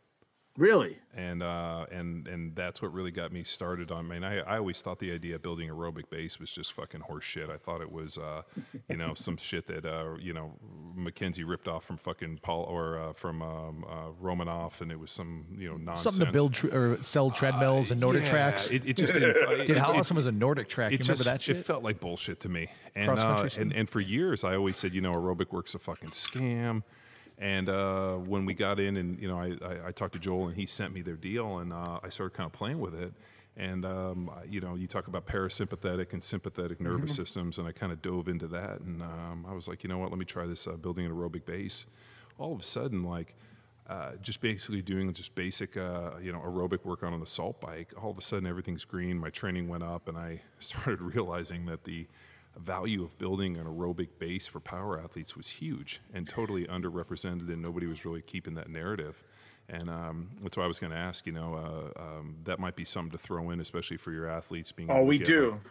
really, and uh, and and that's what really got me started on. I mean, I, I always thought the idea of building aerobic base was just fucking horse shit. I thought it was, uh, you know, some <laughs> shit that uh, you know Mackenzie ripped off from fucking Paul or uh, from um, uh, Romanov, and it was some you know nonsense. Something to build tr- or sell treadmills and Nordic Yeah, tracks. It, it just didn't. <laughs> it- Dude, how it- awesome was a NordicTrack? You it remember just, that shit? It felt like bullshit to me. And, uh, and and for years, I always said, you know, aerobic work's a fucking scam. And uh, when we got in, and you know, I, I, I talked to Joel, and he sent me their deal, and uh, I started kind of playing with it. And um, you know, you talk about parasympathetic and sympathetic nervous systems, and I kind of dove into that, and um, I was like, you know what, let me try this uh, building an aerobic base. All of a sudden, like uh, just basically doing just basic, uh, you know, aerobic work on an assault bike. All of a sudden, everything's green. My training went up, and I <laughs> started realizing that the value of building an aerobic base for power athletes was huge and totally underrepresented, and nobody was really keeping that narrative. And um, that's why I was going to ask. You know, uh, um, that might be something to throw in, especially for your athletes. Being Oh, we do. like-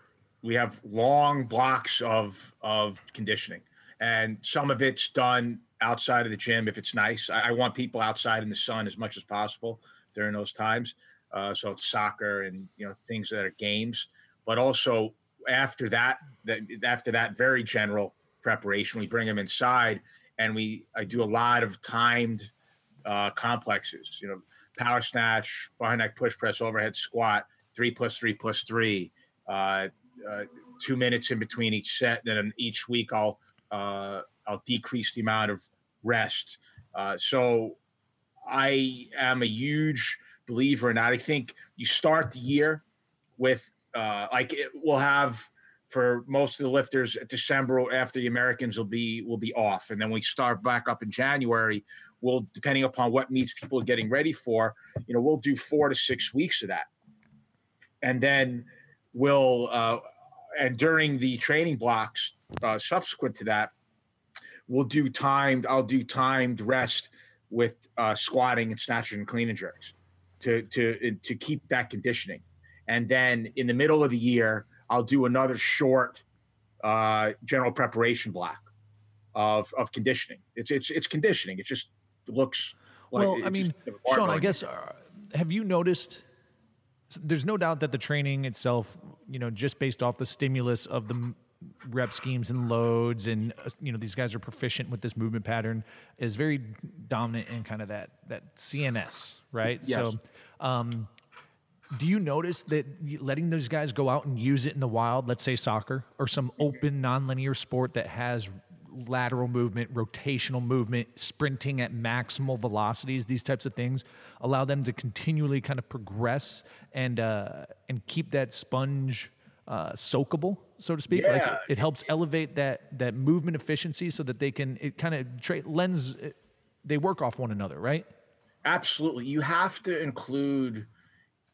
we have long blocks of of conditioning, and some of it's done outside of the gym if it's nice. I, I want people outside in the sun as much as possible during those times. Uh, so it's soccer and you know things that are games, but also after that, that after that very general preparation, we bring them inside and we I do a lot of timed uh, complexes. You know, power snatch, bar neck push press, overhead squat, three plus three plus three. Uh, uh, two minutes in between each set. Then each week I'll uh, I'll decrease the amount of rest. Uh, so I am a huge believer, or not. I think you start the year with uh, like it, we'll have for most of the lifters December after the Americans will be will be off, and then we start back up in January. We'll depending upon what meets people are getting ready for, you know, we'll do four to six weeks of that, and then we'll uh, and during the training blocks uh, subsequent to that, we'll do timed. I'll do timed rest with uh, squatting and snatching and clean and jerks to to to keep that conditioning. And then in the middle of the year, I'll do another short uh, general preparation block of of conditioning. It's it's it's conditioning. It just looks like well, I mean, Sean, I guess uh, have you noticed? There's no doubt that the training itself, you know, just based off the stimulus of the rep schemes and loads, and uh, you know, these guys are proficient with this movement pattern, is very dominant in kind of that that CNS, right? Yes. So, um, do you notice that letting those guys go out and use it in the wild, let's say soccer or some open nonlinear sport that has lateral movement, rotational movement, sprinting at maximal velocities, these types of things allow them to continually kind of progress and uh, and keep that sponge uh, soakable, so to speak. Like Yeah. it, it helps elevate that that movement efficiency so that they can it kind of tra- lens they work off one another, right? Absolutely. You have to include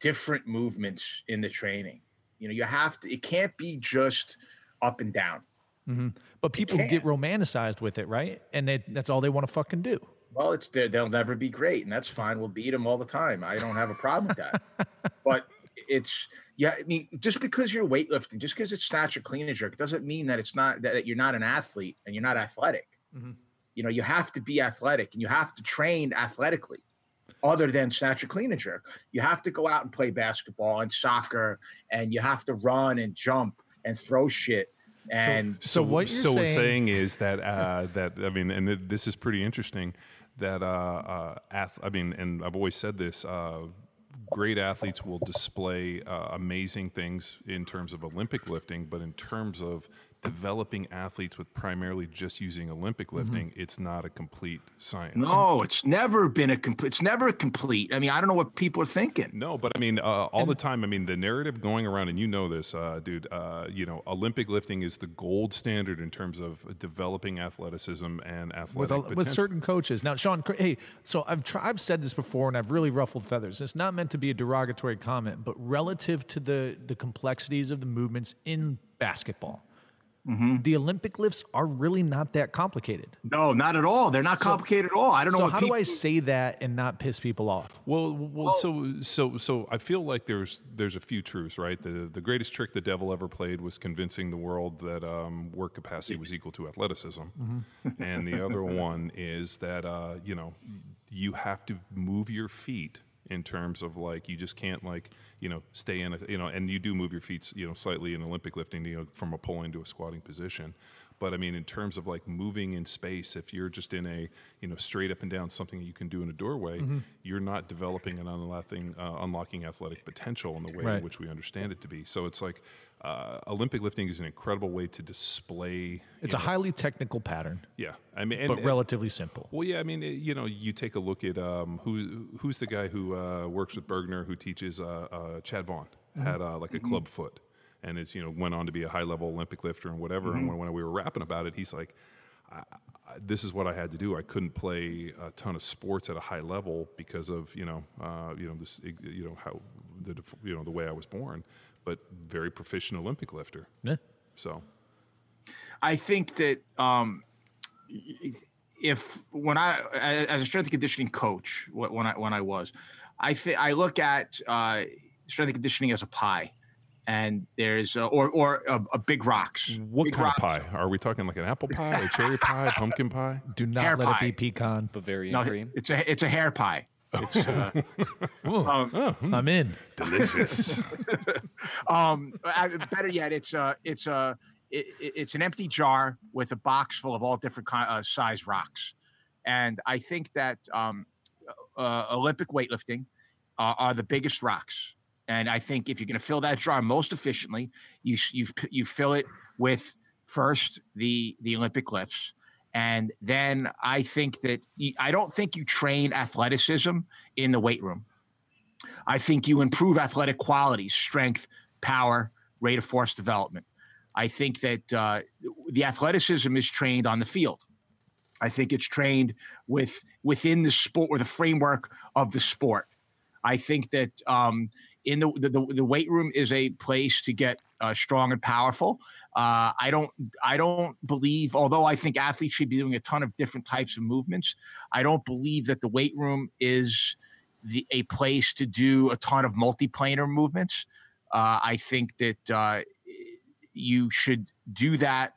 different movements in the training. You know, you have to, it can't be just up and down. But people get romanticized with it, right? And they, that's all they want to fucking do. Well, it's they- they'll never be great, and that's fine. We'll beat them all the time. I don't have a problem with that. <laughs> but it's yeah. I mean, just because you're weightlifting, just because it's snatch or clean and jerk, doesn't mean that it's not that, you're not an athlete and you're not athletic. Mhm. You know, you have to be athletic and you have to train athletically. Other than snatch or clean and jerk, you have to go out and play basketball and soccer, and you have to run and jump and throw shit. And So what you're so we're saying- saying is that uh, that I mean, and th- this is pretty interesting. That uh, uh, ath- I mean, and I've always said this: uh, great athletes will display uh, amazing things in terms of Olympic lifting, but in terms of developing athletes with primarily just using Olympic lifting, it's not a complete science. no, it's never been a complete. It's never a complete. I mean, I don't know what people are thinking. No, but I mean, uh, all the time. I mean, the narrative going around, and you know this, uh, dude. Uh, you know, Olympic lifting is the gold standard in terms of developing athleticism and athletic with a, with certain coaches. Now, Sean, hey, so I've tr- I've said this before, and I've really ruffled feathers. It's not meant to be a derogatory comment, but relative to the the complexities of the movements in basketball, Mm-hmm. the Olympic lifts are really not that complicated. No, not at all. They're not complicated at all. I don't know So how people, do I say that and not piss people off? Well, well, so so so I feel like there's there's a few truths, right? The the greatest trick the devil ever played was convincing the world that um, work capacity was equal to athleticism, and the other one is that uh, you know you have to move your feet in terms of like you just can't like you know stay in a you know and you do move your feet you know slightly in Olympic lifting you know from a pulling to a squatting position. But I mean, in terms of like moving in space, if you're just in a you know straight up and down something that you can do in a doorway, you're not developing and unlocking uh, unlocking athletic potential in the way Right. in which we understand it to be. So it's like uh, Olympic lifting is an incredible way to display. It's a know- highly technical pattern, yeah. I mean, and, but and- relatively simple. well, yeah, I mean, it- you know, you take a look at um, who who's the guy who uh, works with Burgener, who teaches uh, uh, Chad Vaughn had uh, like a club foot, and is you know went on to be a high level Olympic lifter and whatever. And when, when we were rapping about it, he's like, I, I, "This is what I had to do. I couldn't play a ton of sports at a high level because of you know uh, you know this you know how the you know the way I was born, but very proficient Olympic lifter. Yeah. So I think that um, if when I as a strength and conditioning coach when I when I was, I think I look at uh, strength and conditioning as a pie, and there's uh, or or a, a big rocks. what Big kind rocks. of pie are we talking? Like an apple pie, a <laughs> cherry pie, pumpkin pie? Do not Hair let pie. it be pecan. Bavarian No, cream. it's a it's a hair pie. <laughs> It's uh, <laughs> um, I'm in. Delicious. <laughs> um uh, better yet it's uh it's a it, it- it's an empty jar with a box full of all different kind uh, size rocks and i think that um uh, olympic weightlifting uh, are the biggest rocks and i think if you're going to fill that jar most efficiently you you you fill it with first the the olympic lifts and then i think that i don't think you train athleticism in the weight room I think you improve athletic qualities, strength, power, rate of force development. I think that uh, the athleticism is trained on the field. I think it's trained with within the sport or the framework of the sport. I think that um, in the, the the weight room is a place to get uh, strong and powerful. Uh, I don't I don't believe, although I think athletes should be doing a ton of different types of movements. I don't believe that the weight room is the, a place to do a ton of multiplanar movements. Uh, I think that uh, you should do that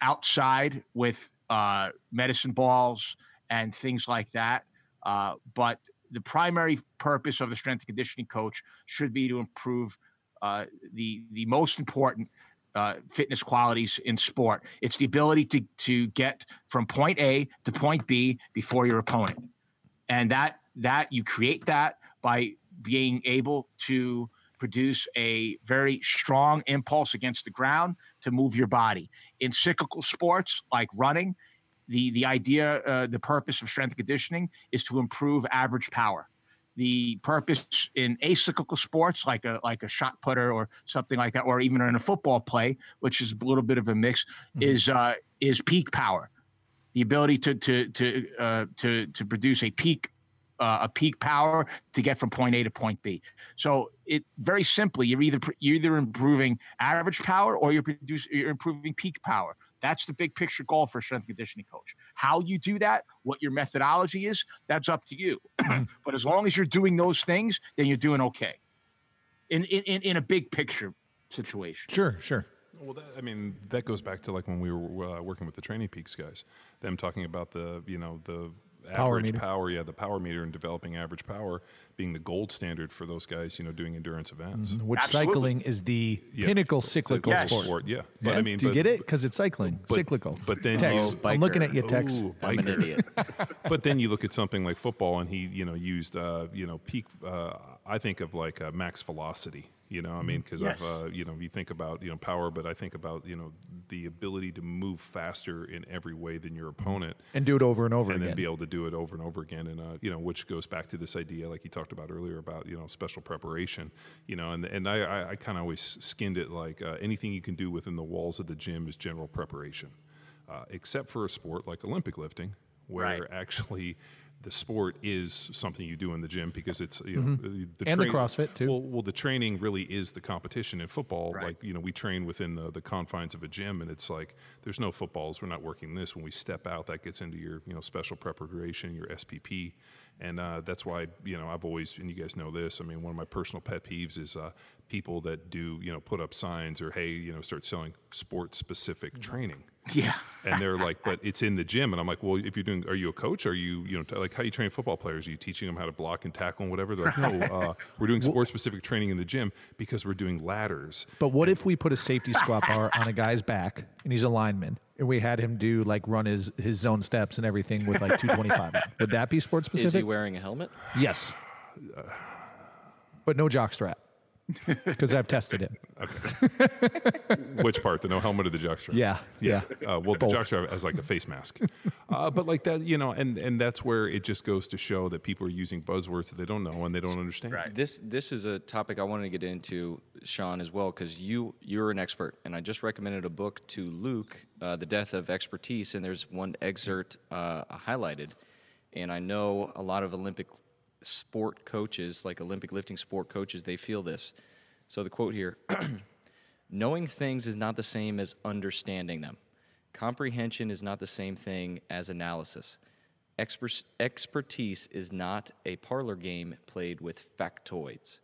outside with uh, medicine balls and things like that. Uh, but the primary purpose of the strength and conditioning coach should be to improve uh, the the most important uh, fitness qualities in sport. It's the ability to to get from point A to point B before your opponent, and that that you create that by being able to produce a very strong impulse against the ground to move your body. In cyclical sports like running, the the idea, uh, the purpose of strength conditioning is to improve average power. The purpose in acyclical sports, like a like a shot putter or something like that, or even in a football play, which is a little bit of a mix, mm-hmm. is uh, is peak power, the ability to to to uh, to to produce a peak uh, a peak power to get from point A to point B. So it very simply, you're either you're either improving average power or you're produce, you're improving peak power. That's the big picture goal for a strength conditioning coach. How you do that, what your methodology is, that's up to you. <clears throat> but as long as you're doing those things, then you're doing okay. In in in a big picture situation. Sure, sure. Well, that, I mean, that goes back to like when we were uh, working with the Training Peaks guys. Them talking about the you know the power average meter. power, yeah, the power meter and developing average power being the gold standard for those guys, you know, doing endurance events. Mm-hmm. Which Absolutely. cycling is the Yeah. pinnacle cyclical Yes. sport. yeah. But Yeah? I mean, do you but, get it? Because it's cycling, but- cyclical. but then Tex, you- I'm looking at you, Tex. Ooh, I'm an idiot. <laughs> but then you look at something like football, and he, you know, used, uh, you know, peak. Uh, I think of like uh, max velocity. You know, I mean, because Yes. I've, uh, you know, you think about you know power, but I think about you know the ability to move faster in every way than your opponent, and do it over and over and again. then be able to do it over and over again, and uh, you know, which goes back to this idea, like you talked about earlier, about you know special preparation. You know, and and I, I, I kind of always skinned it like uh, anything you can do within the walls of the gym is general preparation, uh, except for a sport like Olympic lifting, where Right. actually the sport is something you do in the gym because it's you know the Mm-hmm. And the CrossFit, too. Well, well, the training really is the competition in football. Right. Like you know, we train within the, the confines of a gym, and it's like there's no footballs. We're not working this. When we step out, that gets into your you know special preparation, your SPP, and uh, that's why you know I've always and you guys know this. I mean, one of my personal pet peeves is uh, people that do you know put up signs or hey you know start selling sports specific training Yeah. and they're like, but it's in the gym. And I'm like, well, if you're doing, are you a coach? Are you, you know, t- like how you train football players? Are you teaching them how to block and tackle and whatever? They're like, no, uh, we're doing sport specific training in the gym because we're doing ladders. But what if we put a safety squat bar on a guy's back and he's a lineman and we had him do like run his his zone steps and everything with like 225? Would that be sport Is he specific? wearing a helmet? yes. <sighs> But no jock strap. <laughs> Because I've tested it. <laughs> Which part? The no helmet or the jockstrap? Yeah. Yeah. Uh, well, the Both. jockstrap has like a face mask, uh, but like that, you know, and and that's where it just goes to show that people are using buzzwords that they don't know and they don't understand. Right. This this is a topic I wanted to get into, Sean, as well, because you you're an expert, and I just recommended a book to Luke, uh, "The Death of Expertise," and there's one excerpt uh, highlighted, and I know a lot of Olympic sport coaches, like Olympic lifting sport coaches, they feel this. So the quote here: <clears throat> "Knowing things is not the same as understanding them. Comprehension is not the same thing as analysis." Exper- expertise is not a parlor game played with factoids.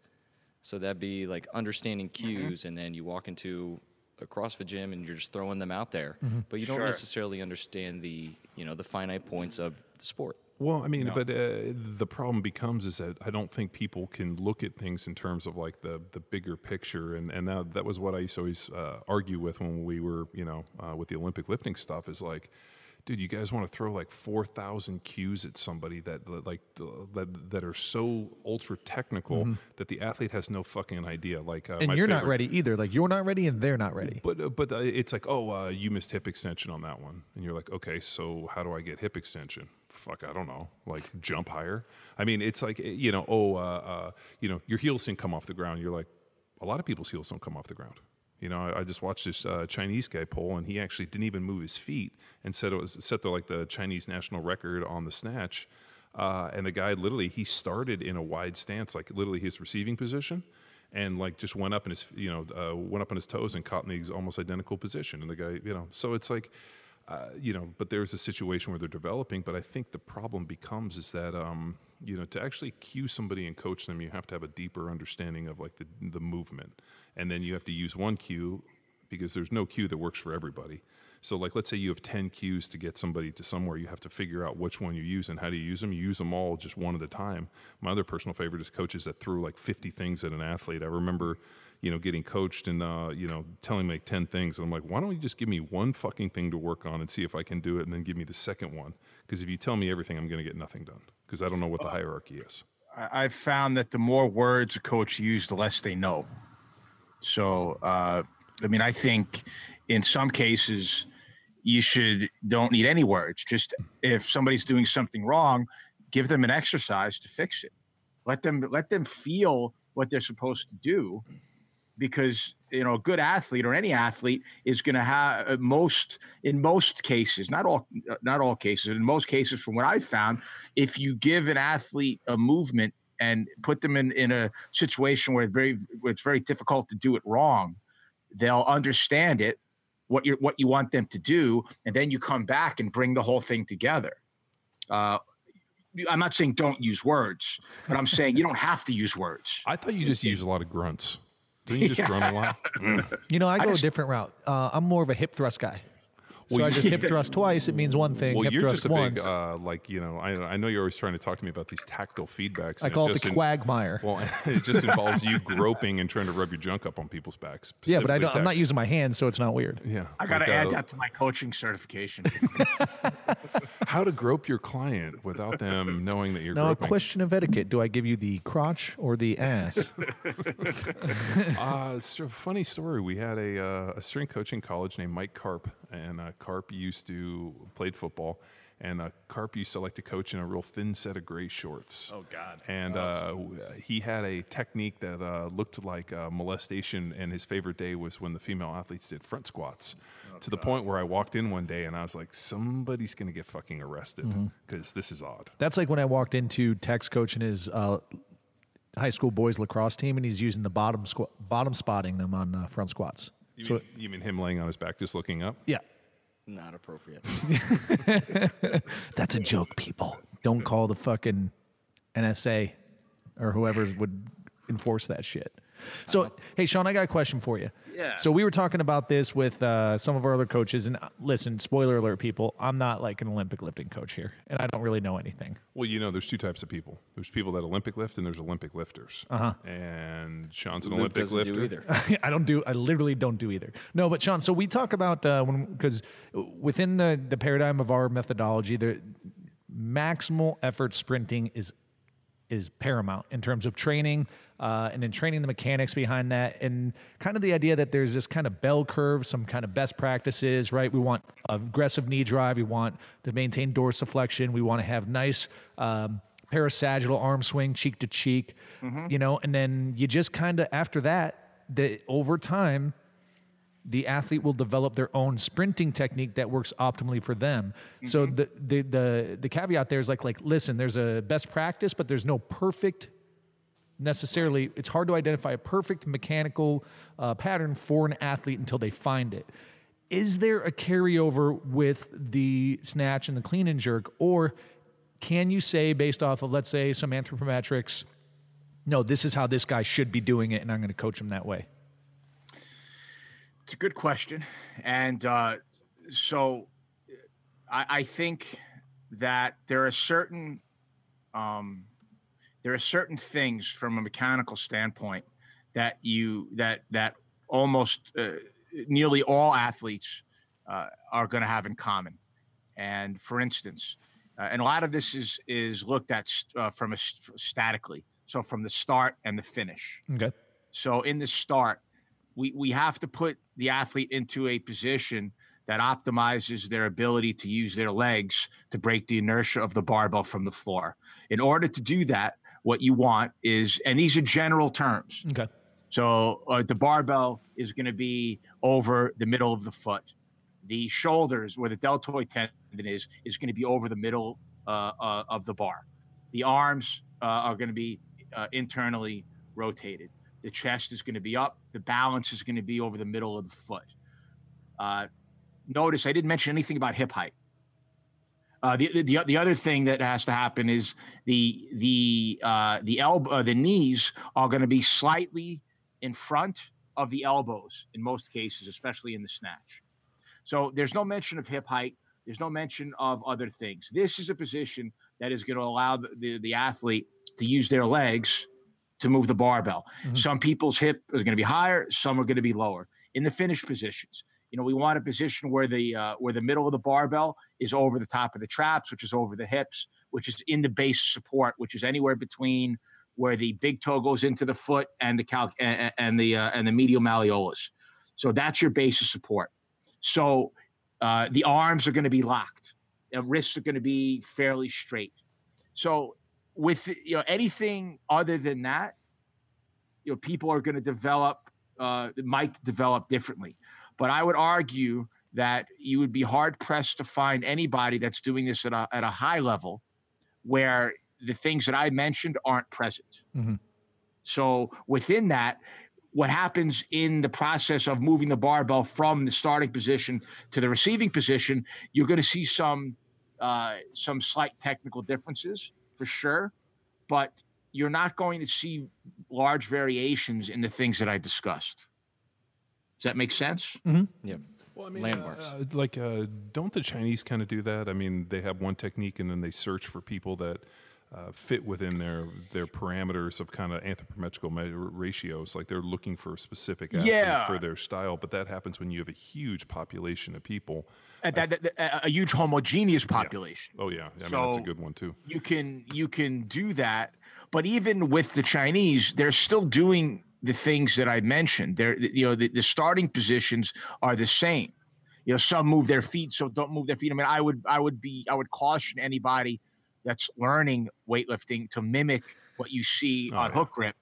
So that'd be like understanding mm-hmm. cues, and then you walk into a CrossFit gym and you're just throwing them out there, mm-hmm. but you don't Sure. necessarily understand the you know the finite points of the sport. Well, I mean, but uh, the problem becomes is that I don't think people can look at things in terms of like the the bigger picture, and and that, that was what I used to always uh, argue with when we were, you know, uh, with the Olympic lifting stuff. Is like, dude, you guys want to throw like four thousand cues at somebody that that, like that that are so ultra technical that the athlete has no fucking idea. Like, uh, And you're not ready either. Like you're not ready and they're not ready. But uh, but uh, it's like, oh, uh, you missed hip extension on that one, and you're like, okay, so how do I get hip extension? Fuck, I don't know, like jump higher. I mean, it's like you know, oh, uh, uh, you know, your heels didn't come off the ground. You're like, a lot of people's heels don't come off the ground. You know, I, I just watched this uh, Chinese guy pull, and he actually didn't even move his feet, and said it was set the like the Chinese national record on the snatch. Uh, and the guy literally he started in a wide stance, like literally his receiving position, and like just went up in his you know uh, went up on his toes and caught in the almost identical position. And the guy, you know, so it's like. Uh, you know, but there's a situation where they're developing. But I think the problem becomes is that um, you know to actually cue somebody and coach them, you have to have a deeper understanding of like the the movement, and then you have to use one cue because there's no cue that works for everybody. So, like, let's say you have 10 cues to get somebody to somewhere, you have to figure out which one you use and how do you use them. You use them all just one at a time. My other personal favorite is coaches that threw like 50 things at an athlete. I remember, you know, getting coached and, uh, you know, telling me like 10 things. And I'm like, why don't you just give me one fucking thing to work on and see if I can do it and then give me the second one? Because if you tell me everything, I'm going to get nothing done because I don't know what the hierarchy is. I- I've found that the more words a coach uses, the less they know. So, uh, I mean, I think in some cases you should don't need any words. Just if somebody's doing something wrong, give them an exercise to fix it. Let them let them feel what they're supposed to do, because you know a good athlete or any athlete is going to have uh, most in most cases, not all not all cases, in most cases, from what I've found, if you give an athlete a movement and put them in in a situation where it's very where it's very difficult to do it wrong, they'll understand it what you what you want them to do, and then you come back and bring the whole thing together. Uh, I'm not saying don't use words, but I'm saying you don't have to use words. I thought you just use a lot of grunts. Didn't you just grunt a lot? You know, I go just- a different route. Uh, I'm more of a hip thrust guy. So I just hip thrust twice. It means one thing. Well, hip you're thrust just a once. big, uh, like, you know, I, I know you're always trying to talk to me about these tactile feedbacks. I call it just the in- quagmire. Well, <laughs> it just involves you groping and trying to rub your junk up on people's backs. yeah, but I don't, I'm not using my hands, so it's not weird. Yeah. I got to like, add uh, that to my coaching certification. <laughs> <laughs> How to grope your client without them knowing that you're Now, a question of etiquette: Do I give you the crotch or the ass? Uh, it's a funny story. We had a, uh, a strength coach in college named Mike Carp, and uh, Carp used to played football, and uh, Carp used to like to coach in a real thin set of gray shorts. Oh, God. And uh, he had a technique that uh, looked like uh, molestation, and his favorite day was when the female athletes did front squats. to the point where I walked in one day and I was like, somebody's going to get fucking arrested because this is odd. That's like when I walked into Tex coaching his uh, high school boys lacrosse team, and he's using the bottom squ- bottom spotting them on uh, front squats. You, So mean, you mean him laying on his back just looking up? yeah, Not appropriate. <laughs> that's a joke. People don't call the fucking NSA or whoever would enforce that shit. So, hey, Sean, I got a question for you. Yeah. So we were talking about this with uh, some of our other coaches, and uh, listen, spoiler alert, people, I'm not like an Olympic lifting coach here, and I don't really know anything. Well, you know, there's two types of people. There's people that Olympic lift, and there's Olympic lifters. Uh-huh. And Sean's an Luke Olympic doesn't lifter. do either. <laughs> I don't do. I literally don't do either. No, but Sean. So we talk about uh, when because within the the paradigm of our methodology, the maximal effort sprinting is is paramount in terms of training uh, and then training the mechanics behind that and kind of the idea that there's this kind of bell curve some kind of best practices right? We want aggressive knee drive. We want to maintain dorsiflexion. We want to have nice um, parasagittal arm swing cheek to cheek you know? And then you just kind of after that the over time the athlete will develop their own sprinting technique that works optimally for them. So the, the the the caveat there is like like listen, there's a best practice, but there's no perfect necessarily. It's hard to identify a perfect mechanical uh, pattern for an athlete until they find it. Is there a carryover with the snatch and the clean and jerk, or can you say based off of let's say some anthropometrics? No, this is how this guy should be doing it, and I'm going to coach him that way. It's a good question, and uh, so I, I think that there are certain um, there are certain things from a mechanical standpoint that you that that almost uh, nearly all athletes uh, are going to have in common. And for instance, uh, and a lot of this is is looked at st- uh, from a st- statically, so from the start and the finish. Okay. So in the start, we we have to put the athlete into a position that optimizes their ability to use their legs to break the inertia of the barbell from the floor. In order to do that, what you want is, and these are general terms. Okay. So uh, the barbell is going to be over the middle of the foot. The shoulders, where the deltoid tendon is, is going to be over the middle uh, uh, of the bar. The arms uh, are going to be uh, internally rotated. The chest is going to be up. The balance is going to be over the middle of the foot. Uh, notice I didn't mention anything about hip height. Uh, the, the the other thing that has to happen is the the uh, the elbow uh, the knees are going to be slightly in front of the elbows in most cases, especially in the snatch. So there's no mention of hip height. There's no mention of other things. This is a position that is going to allow the, the, the athlete to use their legs to move the barbell. Mhm. Some people's hip is going to be higher, some are going to be lower. In the finish positions, you know, we want a position where the uh, where the middle of the barbell is over the top of the traps, which is over the hips, which is in the base of support, which is anywhere between where the big toe goes into the foot and the calc and, and the uh, and the medial malleolus. So that's your base of support. So uh, the arms are going to be locked. The wrists are going to be fairly straight. So with you know anything other than that, you know people are going to develop uh, might develop differently. But I would argue that you would be hard pressed to find anybody that's doing this at a at a high level where the things that I mentioned aren't present. Mhm. So within that, what happens in the process of moving the barbell from the starting position to the receiving position, you're going to see some uh, some slight technical differences for sure, but you're not going to see large variations in the things that I discussed. Does that make sense? Well, I mean, Landmarks. uh, like, uh, don't the Chinese kind of do that? I mean, they have one technique and then they search for people that uh, fit within their their parameters of kind of anthropometrical me- ratios. Like they're looking for a specific Yeah. for their style, but that happens when you have a huge population of people. Uh, that, that- that- a huge homogeneous population. Oh yeah, I mean that's a good one too. you can you can do that but even with the chinese they're still doing the things that i mentioned. They're you know the, the starting positions are the same. You know some move their feet so don't move their feet. I mean i would i would be i would caution anybody that's learning weightlifting to mimic what you see Oh, on yeah. Hookgrip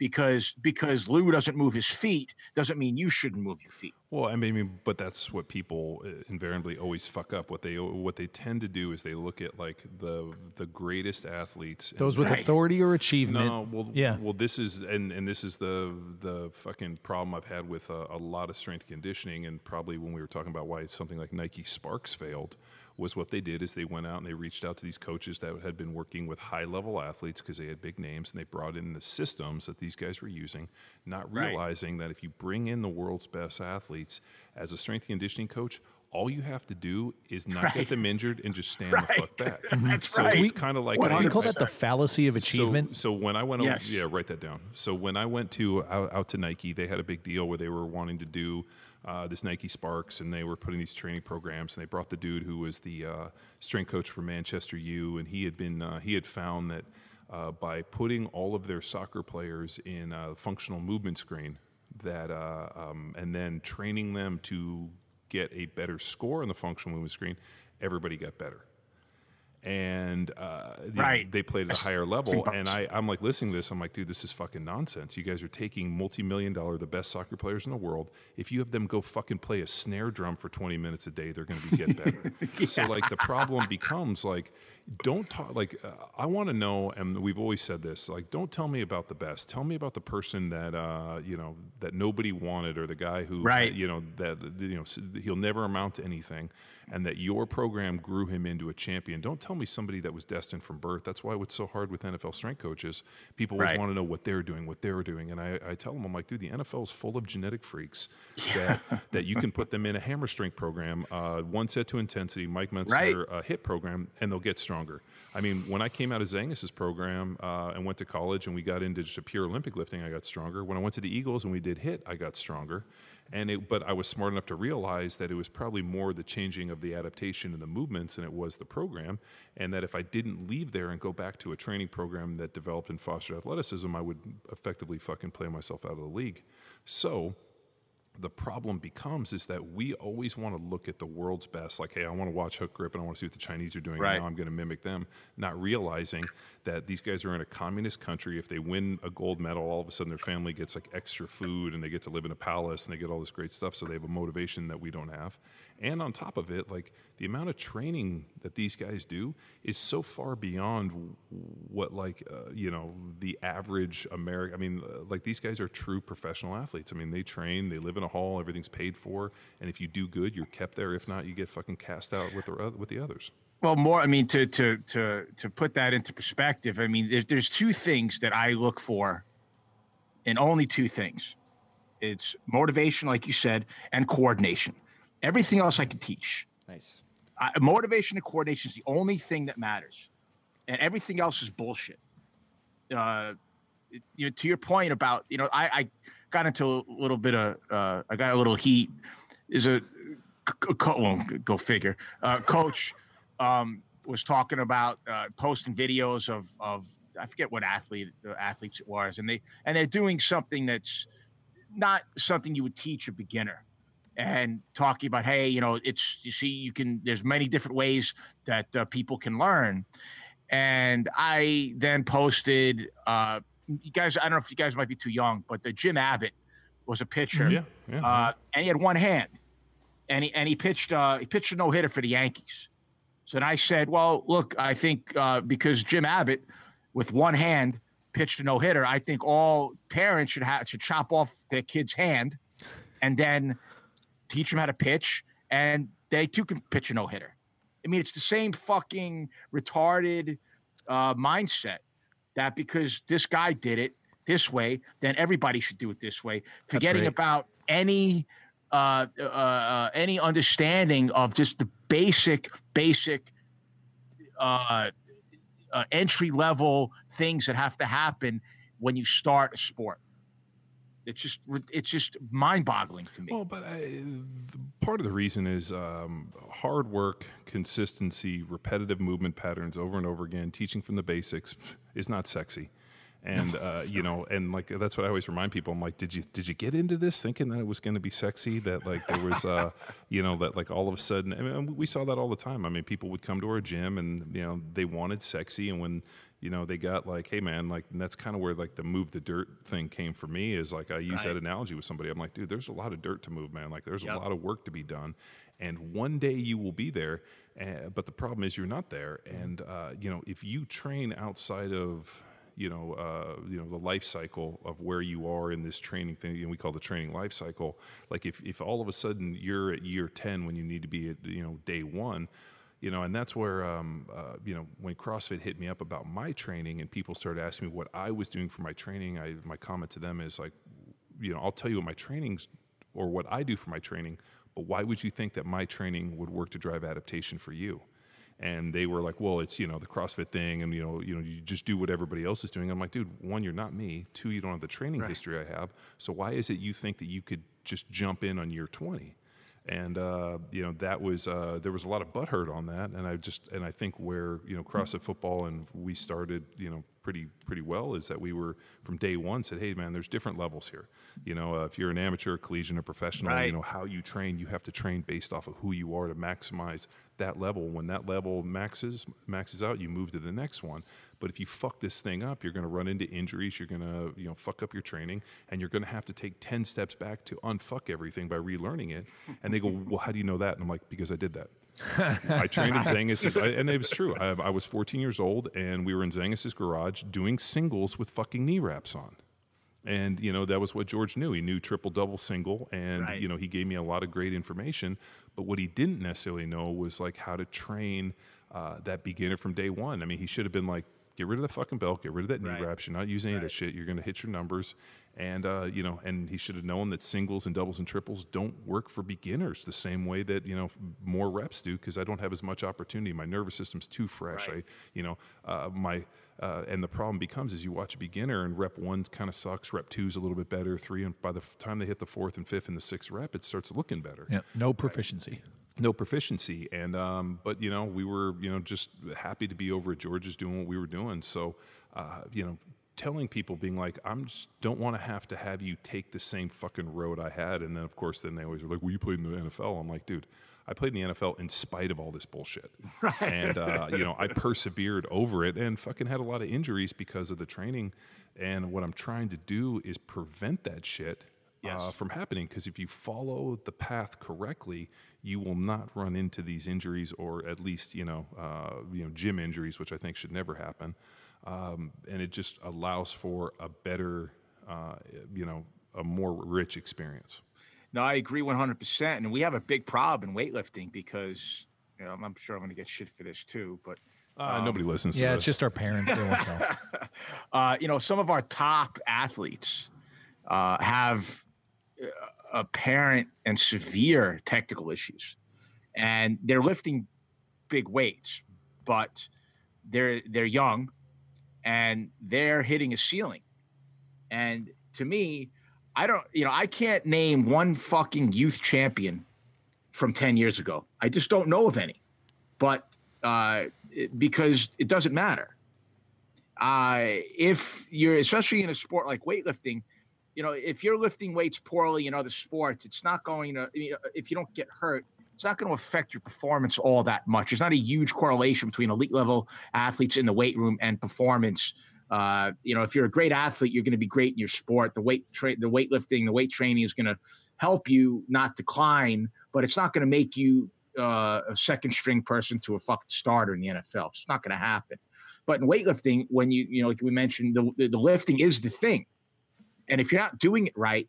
because because Lu doesn't move his feet doesn't mean you shouldn't move your feet Well, I mean, but that's what people uh, invariably always fuck up. What they what they tend to do is they look at like the the greatest athletes. Those with Right. authority or achievement. No, well, Yeah. Well, this is and and this is the the fucking problem I've had with a, a lot of strength conditioning, and probably when we were talking about why something like Nike Sparks failed, was what they did is they went out and they reached out to these coaches that had been working with high level athletes because they had big names, and they brought in the systems that these guys were using, not Right. realizing that if you bring in the world's best athletes as a strength and conditioning coach. All you have to do is not Right. get them injured and just stand the fuck <laughs> back. That's so right. it's kind of like Can we call that the fallacy of achievement? so, so when I went, Yes. over, yeah, write that down. So when I went to out, out to Nike, they had a big deal where they were wanting to do uh, this Nike Sparks, and they were putting these training programs. And they brought the dude who was the uh, strength coach for Manchester U, and he had been uh, he had found that uh, by putting all of their soccer players in a functional movement screen, that uh, um, and then training them to get a better score on the functional movement screen, everybody got better and uh, know, Right. they played at a higher level. And I, I'm like listening to this. I'm like, dude, this is fucking nonsense. You guys are taking multi-million dollar, the best soccer players in the world. If you have them go fucking play a snare drum for 20 minutes a day, they're going to be get better. <laughs> So like the problem becomes like, don't talk like uh, I want to know, and we've always said this. Like, don't tell me about the best. Tell me about the person that uh, you know that nobody wanted, or the guy who Right. you know that you know he'll never amount to anything and that your program grew him into a champion. Don't tell me somebody that was destined from birth. That's why it's so hard with nfl strength coaches people always Right. want to know what they're doing what they're doing and I, I tell them i'm like dude the nfl is full of genetic freaks that, <laughs> that you can put them in a hammer strength program uh, one set to intensity mike Right. Mentzer uh, hit program and they'll get stronger. I mean when i came out of zangus's program uh, and went to college and we got into just a pure olympic lifting i got stronger. When i went to the eagles and we did hit i got stronger and it, but I was smart enough to realize that it was probably more the changing of the adaptation and the movements than it was the program, and that if I didn't leave there and go back to a training program that developed and fostered athleticism, I would effectively fucking play myself out of the league. So the problem becomes is that we always want to look at the world's best like hey i want to watch Hookgrip and i want to see what the chinese are doing Right. and now i'm going to mimic them not realizing that these guys are in a communist country if they win a gold medal all of a sudden their family gets like extra food and they get to live in a palace and they get all this great stuff so they have a motivation that we don't have and on top of it like the amount of training that these guys do is so far beyond what like uh, you know the average american i mean uh, like these guys are true professional athletes i mean they train they live in a hall everything's paid for and if you do good you're kept there if not you get fucking cast out with the with the others Well, more. I mean, to to to to put that into perspective, I mean, there's there's two things that I look for, and only two things. It's motivation, like you said, and coordination. Everything else I can teach. Nice. I, motivation and coordination is the only thing that matters, and everything else is bullshit. Uh, you know, to your point about you know, I, I got into a little bit of uh, I got a little heat. Is a co- well, go figure. Uh, coach <laughs> um, was talking about uh, posting videos of of I forget what athlete uh, athletes it was, and they and they're doing something that's not something you would teach a beginner and talking about hey you know it's you see you can there's many different ways that uh, people can learn. And i then posted uh you guys i don't know if you guys might be too young but the jim abbott was a pitcher yeah yeah uh, and he had one hand, and he and he pitched uh, he pitched a no hitter for the Yankees. So then I said, well, look, I think uh, because Jim Abbott with one hand pitched a no hitter, I think all parents should have should chop off their kid's hand, and then teach them how to pitch, and they too can pitch a no hitter. I mean, it's the same fucking retarded uh, mindset that because this guy did it this way, then everybody should do it this way. Forgetting about any uh, uh, uh, any understanding of just the basic, basic uh, uh, entry level things that have to happen when you start a sport. It's just it's just mind boggling to me. Well, but I, th- part of the reason is um, hard work, consistency, repetitive movement patterns over and over again. Teaching from the basics is not sexy, and uh, <laughs> you know, and like that's what I always remind people. I'm like, did you did you get into this thinking that it was going to be sexy? That like there was, uh, <laughs> you know, that like all of a sudden, I mean, we saw that all the time. I mean, people would come to our gym and you know they wanted sexy, and when you know they got like hey man like and that's kind of where like the move the dirt thing came for me is like i use that analogy with somebody i'm like dude there's a lot of dirt to move man like there's a lot of work to be done and one day you will be there uh, but the problem is you're not there and uh, you know if you train outside of you know, uh, you know the life cycle of where you are in this training thing. You know, we call the training life cycle. Like if, if all of a sudden you're at year ten when you need to be at you know day one, you know, and that's where, um, uh, you know, when CrossFit hit me up about my training and people started asking me what I was doing for my training, I, my comment to them is like, you know, I'll tell you what my trainings or what I do for my training, but why would you think that my training would work to drive adaptation for you? And they were like, well, it's, you know, the CrossFit thing and, you know, you know, you just do what everybody else is doing. I'm like, dude, one, you're not me. Two, you don't have the training history I have. So why is it you think that you could just jump in on year 20? And uh, you know that was uh, there was a lot of butthurt on that, and I just and I think where you know CrossFit football and we started you know pretty pretty well is that we were from day one said hey man there's different levels here. You know uh, if you're an amateur collegiate or professional you know how you train you have to train based off of who you are to maximize that level. When that level maxes maxes out you move to the next one. But if you fuck this thing up you're going to run into injuries you're going to you know fuck up your training and you're going to have to take 10 steps back to unfuck everything by relearning it. And they go well how do you know that? And i'm like because i did that. I trained in Zangas's, and it was true. I, I was 14 years old, and we were in Zangas's garage doing singles with fucking knee wraps on. And you know that was what George knew. He knew triple double single, and Right. you know he gave me a lot of great information. But what he didn't necessarily know was like how to train uh, that beginner from day one. I mean, he should have been like, get rid of the fucking belt, get rid of that knee Right. wraps. You're not using any of that shit. You're going to hit your numbers, and uh, you know, and he should have known that singles and doubles and triples don't work for beginners the same way that you know more reps do because I don't have as much opportunity. My nervous system's too fresh. I, you know, uh, my uh, and the problem becomes is you watch a beginner and rep one kind of sucks, rep two's a little bit better, three, and by the time they hit the fourth and fifth and the sixth rep, it starts looking better Yeah, no proficiency. no proficiency and um, but you know we were you know just happy to be over at george's doing what we were doing so uh, you know telling people, being like, I'm just don't want to have to have you take the same fucking road I had. And then, of course, then they always are like, well, you played in the NFL. I'm like, dude, I played in the NFL in spite of all this bullshit. <laughs> Right. And, uh, you know, I persevered over it and fucking had a lot of injuries because of the training. And what I'm trying to do is prevent that shit Yes. uh, from happening. Because if you follow the path correctly, you will not run into these injuries, or at least you know, uh, you know, gym injuries, which I think should never happen. Um, and it just allows for a better, uh, you know, a more rich experience. No, I agree 100%. And we have a big problem in weightlifting because, you know, I'm sure I'm going to get shit for this too, but Uh, nobody listens. to Yeah, it's just our parents. They won't tell. <laughs> uh, you know, some of our top athletes uh, have uh, apparent and severe technical issues, and they're lifting big weights, but they're they're young, and they're hitting a ceiling. And to me, I don't, you know, I can't name one fucking youth champion from ten years ago. I just don't know of any, but uh, it- because it doesn't matter uh, if you're especially in a sport like weightlifting, you know, if you're lifting weights poorly in other sports, it's not going to. You know, if you don't get hurt, it's not going to affect your performance all that much. There's not a huge correlation between elite level athletes in the weight room and performance. Uh, you know, if you're a great athlete, you're going to be great in your sport. The weight, tra- the weightlifting, the weight training is going to help you not decline, but it's not going to make you uh, a second string person to a fucking starter in the NFL. It's not going to happen. But in weightlifting, when you you know, like we mentioned, the, the the lifting is the thing, and if you're not doing it right,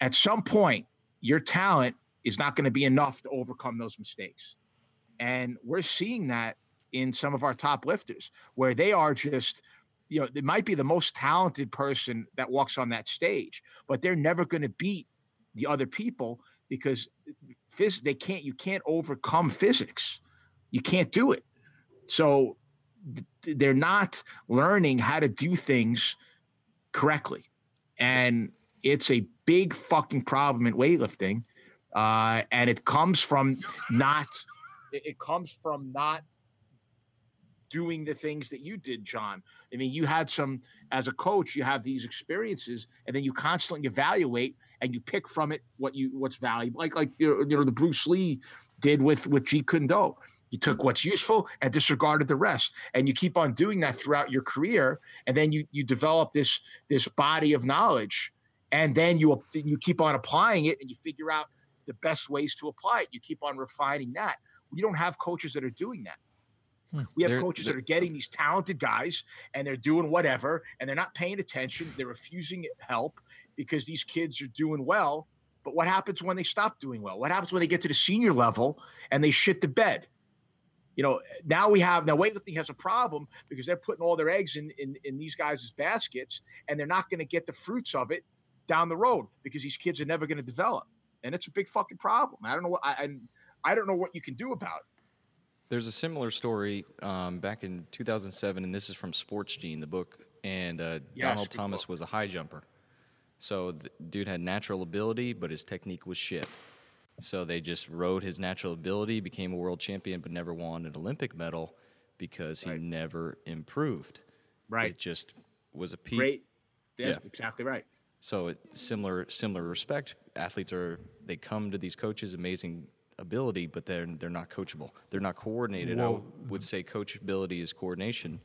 at some point, your talent is not going to be enough to overcome those mistakes, and we're seeing that in some of our top lifters, where they are just, you know, they might be the most talented person that walks on that stage, but they're never going to beat the other people because phys- they can't. You can't overcome physics. You can't do it. So th- they're not learning how to do things correctly. And it's a big fucking problem in weightlifting. Uh, and it comes from not, it it comes from not doing the things that you did, John. I mean, you had some, as a coach, you have these experiences and then you constantly evaluate and you pick from it what you, what's valuable. Like, like, you know, the Bruce Lee did with, with Jeet Kune Do. You took what's useful and disregarded the rest. And you keep on doing that throughout your career. And then you, you develop this, this body of knowledge. And then you, you keep on applying it and you figure out the best ways to apply it. You keep on refining that. You don't have coaches that are doing that. Hmm, we have There- coaches there- that are getting these talented guys and they're doing whatever and they're not paying attention. They're refusing help because these kids are doing well. But what happens when they stop doing well? What happens when they get to the senior level and they shit the bed? You know, now we have now weightlifting has a problem because they're putting all their eggs in in, in these guys' baskets and they're not going to get the fruits of it down the road because these kids are never going to develop. And it's a big fucking problem. I don't know what I, I I don't know what you can do about it. There's a similar story um, back in 2007, and this is from Sports Gene, the book. And uh, Yes, Donald Thomas book. was a high jumper. So the dude had natural ability, but his technique was shit. So they just rode his natural ability, became a world champion, but never won an Olympic medal because he Right. never improved. Right. It just was a peak. Great. Yeah, Yeah. exactly right. So it, similar similar respect, athletes are they come to these coaches amazing ability, but they're they're not coachable. They're not coordinated. I would say coachability is coordination.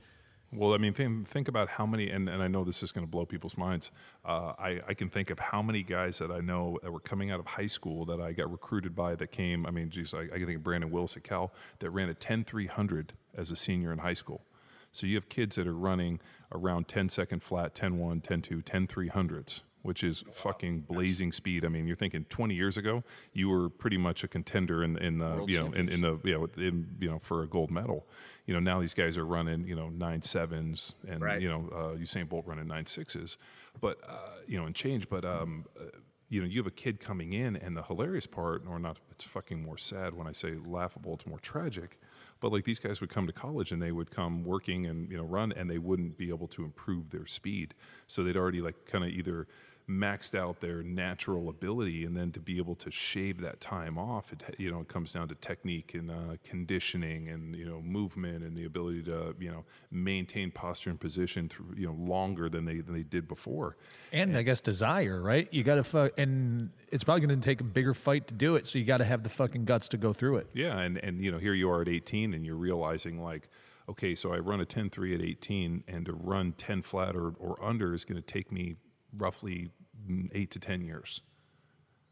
Well, I mean, think, think about how many, and, and I know this is going to blow people's minds. Uh, I, I can think of how many guys that I know that were coming out of high school that I got recruited by that came. I mean, geez, I, I can think of Brandon Willis at Cal that ran a 10 300 as a senior in high school. So you have kids that are running around 10 second flat, 10 1, 10 2, 10 300s, which is fucking blazing speed. I mean, you're thinking 20 years ago, you were pretty much a contender in, in the, World you know, in, in the, you know, in, you know, for a gold medal. You know, now these guys are running, you know, nine sevens and, Right. you know, uh, Usain Bolt running nine sixes, but, uh, you know, and change. But, um, uh, you know, you have a kid coming in, and the hilarious part, or not, it's fucking more sad when I say laughable, it's more tragic. But like these guys would come to college and they would come working and you know run and they wouldn't be able to improve their speed. So they'd already like kind of either maxed out their natural ability and then to be able to shave that time off it you know it comes down to technique and uh, conditioning and you know movement and the ability to you know maintain posture and position through you know longer than they than they did before. And, and I guess desire right? You got to fuck and it's probably going to take a bigger fight to do it so you got to have the fucking guts to go through it. Yeah and and you know here you are at 18 and you're realizing like okay, so I run a 10-3 at 18, and to run 10 flat or, or under is going to take me roughly eight to 10 years,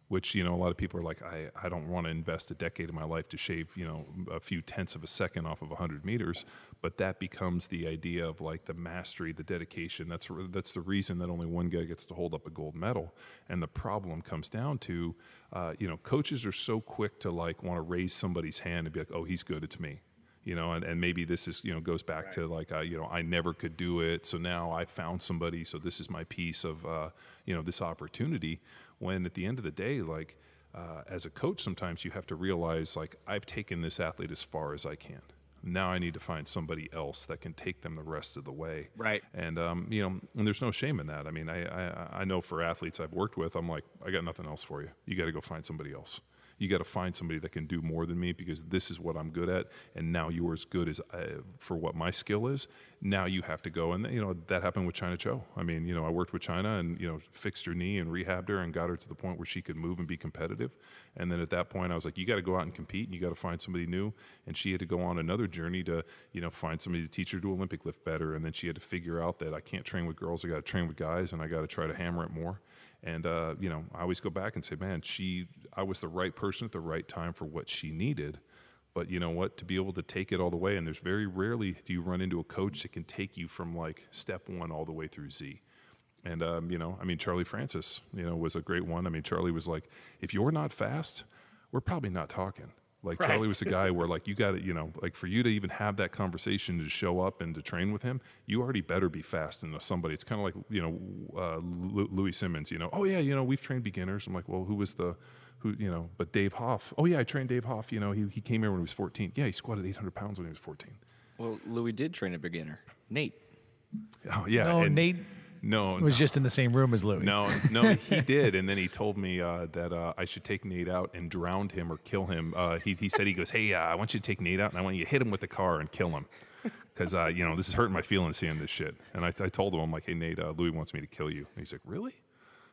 which, you know, a lot of people are like, I, I don't want to invest a decade of my life to shave, you know, a few tenths of a second off of 100 meters. But that becomes the idea of like the mastery, the dedication. That's, that's the reason that only one guy gets to hold up a gold medal. And the problem comes down to, uh, you know, coaches are so quick to like want to raise somebody's hand and be like, oh, he's good, it's me you know, and, and maybe this is, you know, goes back right. to like, uh, you know, I never could do it. So now I found somebody. So this is my piece of, uh, you know, this opportunity. When at the end of the day, like, uh, as a coach, sometimes you have to realize, like, I've taken this athlete as far as I can. Now I need to find somebody else that can take them the rest of the way. Right. And um, you know, and there's no shame in that. I mean, I, I I know for athletes I've worked with, I'm like, I got nothing else for you. You got to go find somebody else you got to find somebody that can do more than me because this is what I'm good at, and now you're as good as uh, for what my skill is. Now you have to go, and you know that happened with Chyna Cho. I mean, you know, I worked with Chyna and you know fixed her knee and rehabbed her and got her to the point where she could move and be competitive. And then at that point, I was like, you got to go out and compete, and you got to find somebody new. And she had to go on another journey to you know find somebody to teach her to Olympic lift better, and then she had to figure out that I can't train with girls, I got to train with guys, and I got to try to hammer it more. And uh, you know, I always go back and say, man, she, I was the right person at the right time for what she needed. But you know what? To be able to take it all the way, and there's very rarely do you run into a coach that can take you from like step one all the way through Z. And um, you know, I mean, Charlie Francis, you know, was a great one. I mean, Charlie was like, if you're not fast, we're probably not talking. Like right. Charlie was a guy <laughs> where like you got to, you know, like for you to even have that conversation to show up and to train with him, you already better be fast and somebody. It's kind of like you know uh, Louie Simmons. You know, oh yeah, you know we've trained beginners. I'm like, well, who was the who you know? But Dave Hoff. Oh yeah, I trained Dave Hoff. You know, he he came here when he was 14. Yeah, he squatted 800 pounds when he was 14. Well, Louie did train a beginner, Nate. Oh yeah, no, Nate no, was no. just in the same room as Louie. No, no, he <laughs> did, and then he told me uh, that uh, I should take Nate out and drown him or kill him. Uh, he he said he goes, hey, uh, I want you to take Nate out and I want you to hit him with the car and kill him, because uh, you know this is hurting my feelings seeing this shit. And I, I told him I'm like, hey Nate, uh, Louie wants me to kill you. And he's like, really?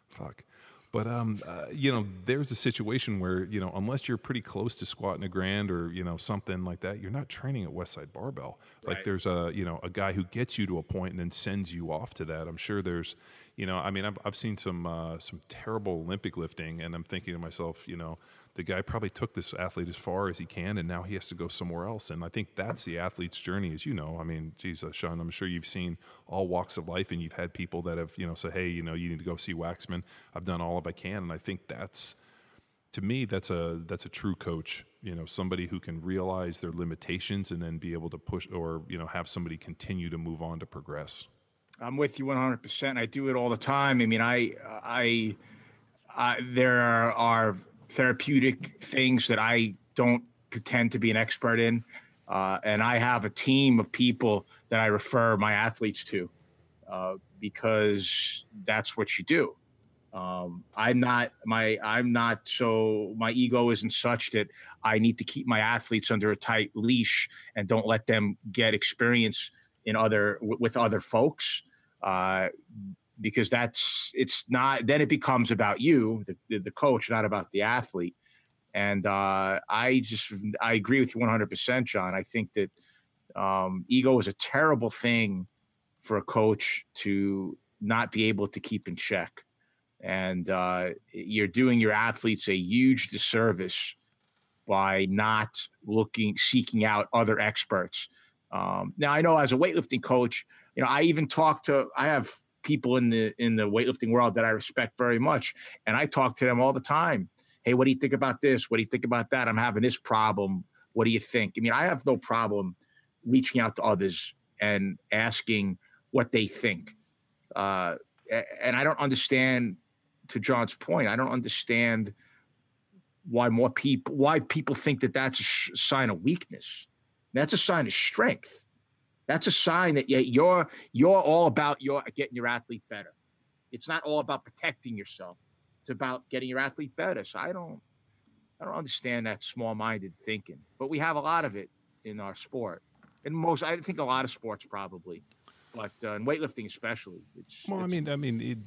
Fuck. But um, uh, you know, there's a situation where you know, unless you're pretty close to squatting a grand or you know something like that, you're not training at Westside Barbell. Like there's a you know a guy who gets you to a point and then sends you off to that. I'm sure there's you know, I mean, I've, I've seen some uh, some terrible Olympic lifting, and I'm thinking to myself, you know, the guy probably took this athlete as far as he can, and now he has to go somewhere else. And I think that's the athlete's journey, as you know. I mean, Jesus, uh, Sean, I'm sure you've seen all walks of life, and you've had people that have, you know, say, hey, you know, you need to go see Waxman. I've done all of I can, and I think that's to me that's a that's a true coach you know somebody who can realize their limitations and then be able to push or you know have somebody continue to move on to progress I'm with you 100%. I do it all the time. I mean, I, I, I there are, are therapeutic things that I don't pretend to be an expert in. Uh, and I have a team of people that I refer my athletes to uh, because that's what you do. Um, I'm not my I'm not so my ego isn't such that I need to keep my athletes under a tight leash and don't let them get experience in other with other folks uh, because that's it's not then it becomes about you the, the coach not about the athlete. And uh, i just i agree with you 100% john. I think that um, ego is a terrible thing for a coach to not be able to keep in check. And uh, you're doing your athletes a huge disservice by not looking seeking out other experts. Um, now I know as a weightlifting coach, you know, I even talk to I have people in the in the weightlifting world that I respect very much, and I talk to them all the time. Hey, what do you think about this? What do you think about that? I'm having this problem. What do you think? I mean, I have no problem reaching out to others and asking what they think. Uh, and I don't understand. To John's point, I don't understand why more people why people think that that's a sign of weakness that's a sign of strength. That's a sign that you're you're all about your getting your athlete better. It's not all about protecting yourself. It's about getting your athlete better. So I don't I don't understand that small-minded thinking, but we have a lot of it in our sport. And most I think a lot of sports probably but uh, in weightlifting especially. It's, well, it's, I mean, I mean, it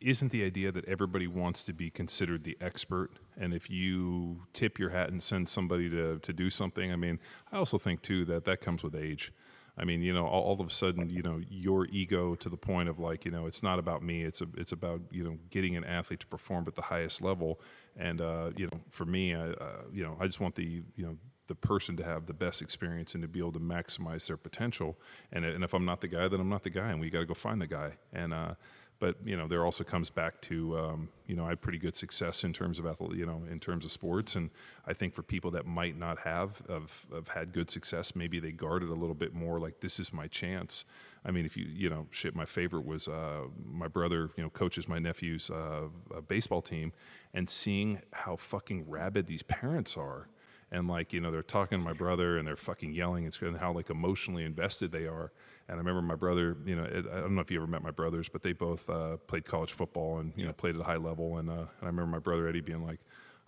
isn't the idea that everybody wants to be considered the expert, and if you tip your hat and send somebody to to do something, I mean, I also think too that that comes with age. I mean, you know, all, all, of a sudden, you know, your ego to the point of like, you know, it's not about me. It's a, it's about you know getting an athlete to perform at the highest level. And uh, you know, for me, I, uh, you know, I just want the you know the person to have the best experience and to be able to maximize their potential. And, and if I'm not the guy, then I'm not the guy, and we got to go find the guy. And uh, but you know, there also comes back to um, you know, I had pretty good success in terms of athlete, you know, in terms of sports, and I think for people that might not have have, have had good success, maybe they guard it a little bit more. Like this is my chance. I mean, if you you know, shit, my favorite was uh, my brother. You know, coaches my nephew's uh, baseball team, and seeing how fucking rabid these parents are and like you know they're talking to my brother and they're fucking yelling and how like emotionally invested they are and i remember my brother you know it, i don't know if you ever met my brothers but they both uh, played college football and you know played at a high level. And, uh, and i remember my brother eddie being like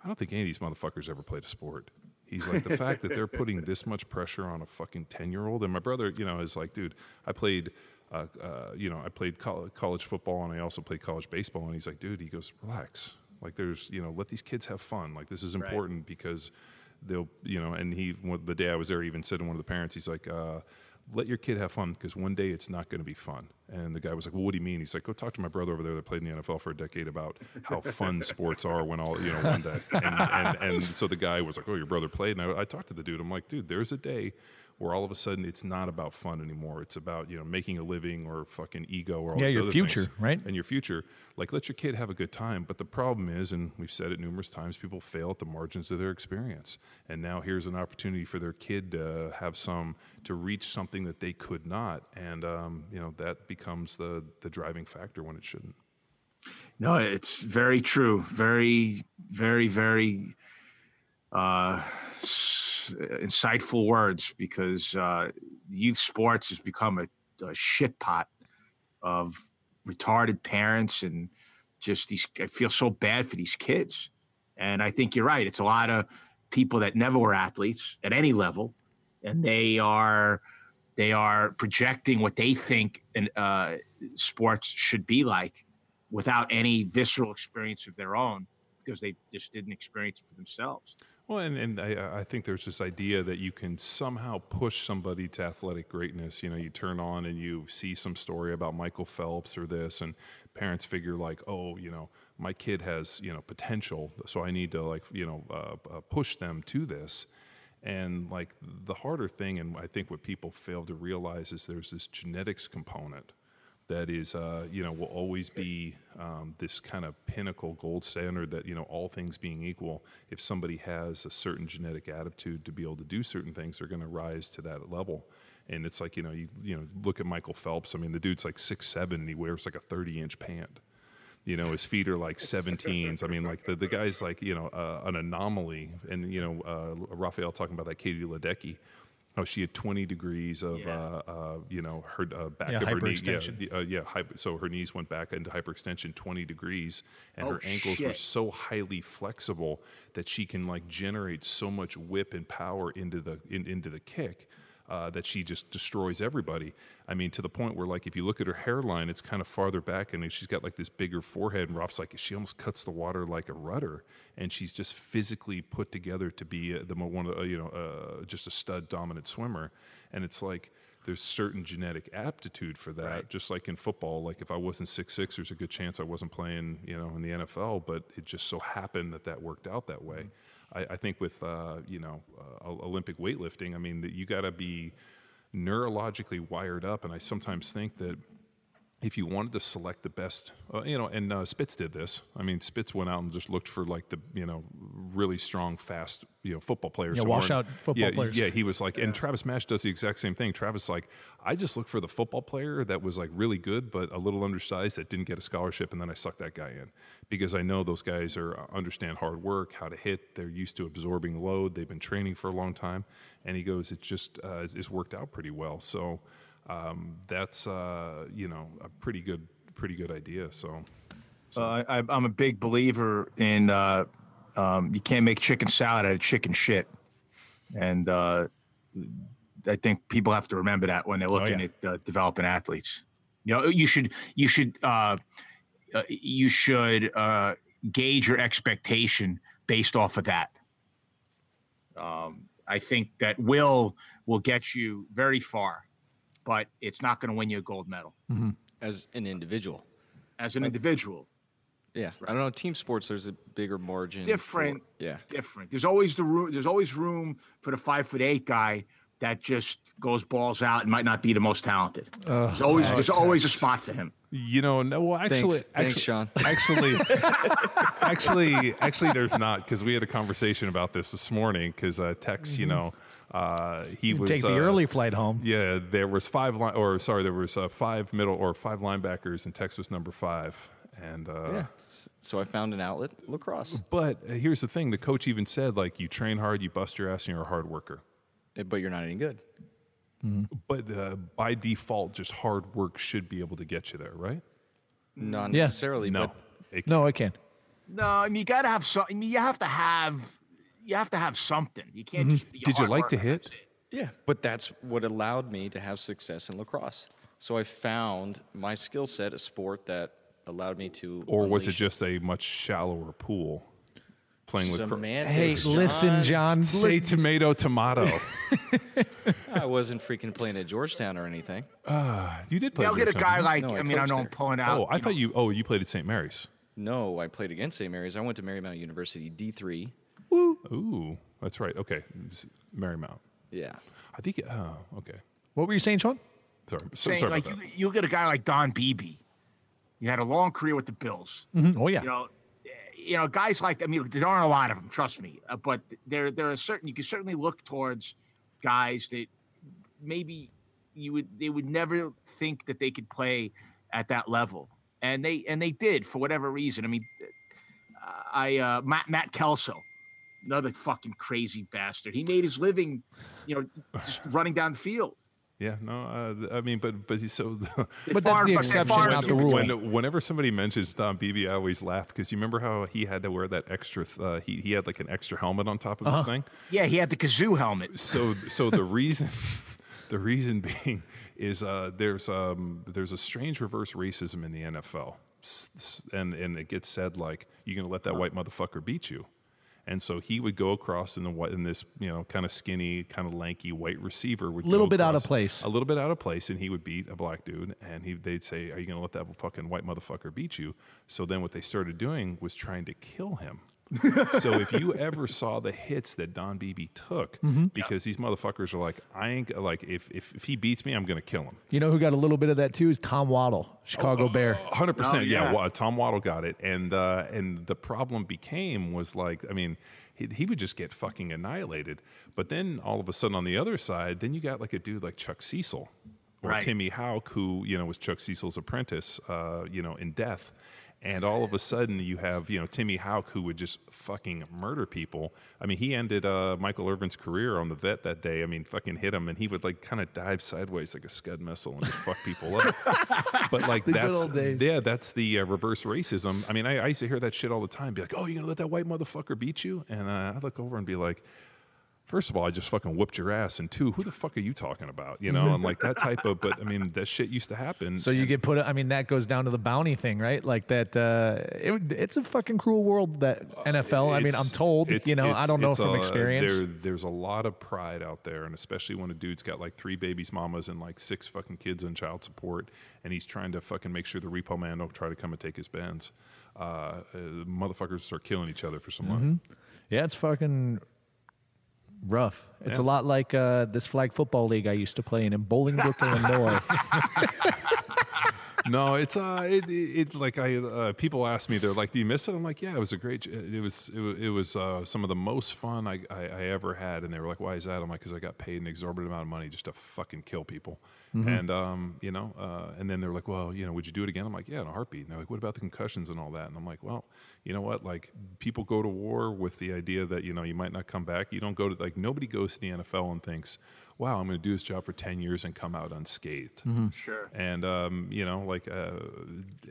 i don't think any of these motherfuckers ever played a sport. He's like the fact that they're putting this much pressure on a fucking 10 year old and my brother you know is like dude i played uh, uh, you know i played college football and i also played college baseball. And he's like dude he goes relax. Like there's you know let these kids have fun. Like this is important right. because they'll you know and he the day i was there he even said to one of the parents he's like uh, let your kid have fun because one day it's not going to be fun. And the guy was like, "Well, what do you mean?" He's like, "Go talk to my brother over there that played in the NFL for a decade about how fun sports are when all you know one day." <laughs> And, and, and, so the guy was like, "Oh, your brother played." And I, I talked to the dude. I'm like, "Dude, there's a day where all of a sudden it's not about fun anymore. It's about you know making a living or fucking ego or all yeah, your future, things. right? And your future. Like let your kid have a good time. But the problem is, and we've said it numerous times, people fail at the margins of their experience. And now here's an opportunity for their kid to have some to reach something that they could not, and um, you know that becomes the the driving factor when it shouldn't. No, it's very true. Very, very, very. Uh, insightful words because uh, youth sports has become a, a shit pot of retarded parents and just these. I feel so bad for these kids, and I think you're right. It's a lot of people that never were athletes at any level, and they are they are projecting what they think in, uh, sports should be like without any visceral experience of their own because they just didn't experience it for themselves. Well, and, and I, I, think there's this idea that you can somehow push somebody to athletic greatness. You know, you turn on and you see some story about Michael Phelps or this, and parents figure like, oh, you know, my kid has you know potential, so I need to like you know uh, uh, push them to this. And like the harder thing, and I think what people fail to realize is there's this genetics component that is, uh, you know, will always be um, this kind of pinnacle gold standard that, you know, all things being equal, if somebody has a certain genetic aptitude to be able to do certain things, they're going to rise to that level. And it's like, you know, you, you know, look at Michael Phelps. I mean, the dude's like six seven and he wears like a 30 inch pant. You know, his feet are like 17s. I mean, like the, the guy's like, you know, uh, an anomaly. And, you know, uh, Raphael talking about that Katie Ledecky Oh, she had 20 degrees of, yeah. uh, uh, you know, her uh, back yeah, of her knee. Yeah, uh, yeah hyper, so her knees went back into hyperextension 20 degrees, and oh, her ankles shit. were so highly flexible that she can like generate so much whip and power into the in, into the kick uh, that she just destroys everybody. I mean, to the point where, like, if you look at her hairline, it's kind of farther back, and she's got like this bigger forehead. And Ralph's like, she almost cuts the water like a rudder, and she's just physically put together to be uh, the one of uh, you know uh, just a stud dominant swimmer. And it's like there's certain genetic aptitude for that. Right. Just like in football, like if I wasn't six six, there's a good chance I wasn't playing, you know, in the NFL. But it just so happened that that worked out that way. Mm-hmm. I, I think with uh, you know uh, Olympic weightlifting, I mean that you got to be neurologically wired up, and I sometimes think that if you wanted to select the best, uh, you know, and uh, Spitz did this. I mean, Spitz went out and just looked for like the, you know, really strong, fast, you know football players. Yeah, who wash aren't- out football yeah, players. Yeah, he was like, and Travis Mash does the exact same thing. Travis like, I just look for the football player that was like really good but a little undersized that didn't get a scholarship, and then I suck that guy in because I know those guys are uh, understand hard work, how to hit. They're used to absorbing load. They've been training for a long time, and he goes, it just uh, it's worked out pretty well. So um, that's uh, you know a pretty good pretty good idea. So. Uh, I, I'm a big believer in uh, um, you can't make chicken salad out of chicken shit, and uh, I think people have to remember that when they're looking yeah. at uh, developing athletes. You know, you should you should uh, uh, you should uh, gauge your expectation based off of that. Um, I think that will will get you very far, but it's not going to win you a gold medal as an individual. as an individual. Yeah, I don't know. Team sports, there's a bigger margin. for- Different. yeah, different. There's always the room. There's always room for the five foot eight guy that just goes balls out and might not be the most talented. there's always there's always a spot for him. You know, no. Well, actually, Thanks- actually, thanks, Actually, <laughs> <laughs> actually, actually, there's not because we had a conversation about this this morning. Because uh, Tex, you know, uh, he was Take the uh, early flight home. Yeah, there was five line, or sorry, there was uh, five middle or five linebackers, and Tex was number five. And uh, yeah. So I found an outlet, lacrosse. but uh, here's the thing: the coach even said, like, you train hard, you bust your ass, and you're a hard worker. Eh, But you're not any good. But uh, by default, just hard work should be able to get you there, right? Not Yeah. necessarily. No, But It- No, I can't. No, I mean you got to have some. I mean you have to have you have to have something. You can't mm-hmm. just. Be a Did you like to hit? yeah, but that's what allowed me to have success in lacrosse. So I found my skill set, a sport that allowed me to. or was it just a much shallower pool? Playing with. cro- semantics? Hey, listen, John. Say tomato, tomato. <laughs> I wasn't freaking playing at Georgetown or anything. Ah, you did play. Yeah, I'll get a guy like. No, I I mean, I coached know I'm pulling out. Oh, I thought you. Oh, you played at St. Mary's. No, I played against St. Mary's. I went to Marymount University D3. Ooh, that's right. Okay, S- Marymount. Yeah. I think. Oh, okay. What were you saying, Sean? Sorry. So, saying sorry like about you, you'll get a guy like Don Beebe. You had a long career with the Bills. Oh yeah. You know, eh, you know, guys like I mean, there aren't a lot of them. Trust me, uh, but there there are certain you can certainly look towards guys that maybe you would they would never think that they could play at that level, and they and they did for whatever reason. I mean, I uh, Matt Matt Kelso, another fucking crazy bastard. He made his living, you know, just <sighs> running down the field. Yeah, no, uh, I mean, but but he's so. <laughs> But that's the exception, far not the rule. when, whenever somebody mentions Don Beebe, I always laugh because you remember how he had to wear that extra. Th- uh, he he had like an extra helmet on top of Uh-huh. his thing. Yeah, he had the kazoo helmet. So so the <laughs> reason, <laughs> the reason being is uh, there's um there's a strange reverse racism in the NFL, S- s- and and it gets said like you're gonna let that white motherfucker beat you. And so he would go across in the in this you know kind of skinny, kind of lanky white receiver would Little go bit out of place. a little bit out of place, and he would beat a black dude, and he they'd say, "Are you going to let that fucking white motherfucker beat you?" So then what they started doing was trying to kill him. So if you ever saw the hits that Don Beebe took, Mm-hmm. because these motherfuckers are like, I ain't like if if, if he beats me, I'm going to kill him. You know who got a little bit of that too is Tom Waddle, Chicago Bear. hundred percent. Yeah, yeah. Wa- Tom Waddle got it, and uh, and the problem became was like, I mean, he, he would just get fucking annihilated. But then all of a sudden, on the other side, then you got like a dude like Chuck Cecil or Right. Timmy Hauck, who you know was Chuck Cecil's apprentice, uh, you know, in death. And all of a sudden, you have you know Timmy Hauck, who would just fucking murder people. I mean, he ended uh, Michael Irvin's career on the vet that day. I mean, fucking hit him, and he would like kind of dive sideways like a Scud missile and just fuck people up. <laughs> But like good that's yeah, that's the uh, reverse racism. I mean, I, I used to hear that shit all the time. Be like, oh, you're gonna let that white motherfucker beat you? And uh, I look over and be like, first of all, I just fucking whooped your ass, and two, who the fuck are you talking about? You know, and like that type of. But I mean, that shit used to happen. So you get put. I mean, that goes down to the bounty thing, right? Like that. Uh, it, it's a fucking cruel world. That NFL. I mean, I'm told. You know, I don't know from a- experience. There, there's a lot of pride out there, and especially when a dude's got like three babies, mamas, and like six fucking kids on child support, and he's trying to fucking make sure the repo man don't try to come and take his Benz. Uh, uh, motherfuckers start killing each other for some Mm-hmm. money. Yeah, it's fucking rough. It's a lot like uh, this flag football league I used to play in in Bolingbrook, Illinois. <laughs> no, it's uh, it, it, it like I uh, people ask me, they're like, "Do you miss it?" I'm like, "Yeah, it was a great. It was it, wa- it was uh, some of the most fun I, I I ever had." And they were like, "Why is that?" I'm like, "Because I got paid an exorbitant amount of money just to fucking kill people." And um, you know, uh, and then they're like, "Well, you know, would you do it again?" I'm like, "Yeah, in a heartbeat." And they're like, "What about the concussions and all that?" And I'm like, "Well, you know what? Like, people go to war with the idea that you know you might not come back. You don't go to like nobody goes to the NFL and thinks." Wow, I'm going to do this job for 10 years and come out unscathed. Sure. And um, you know, like, uh,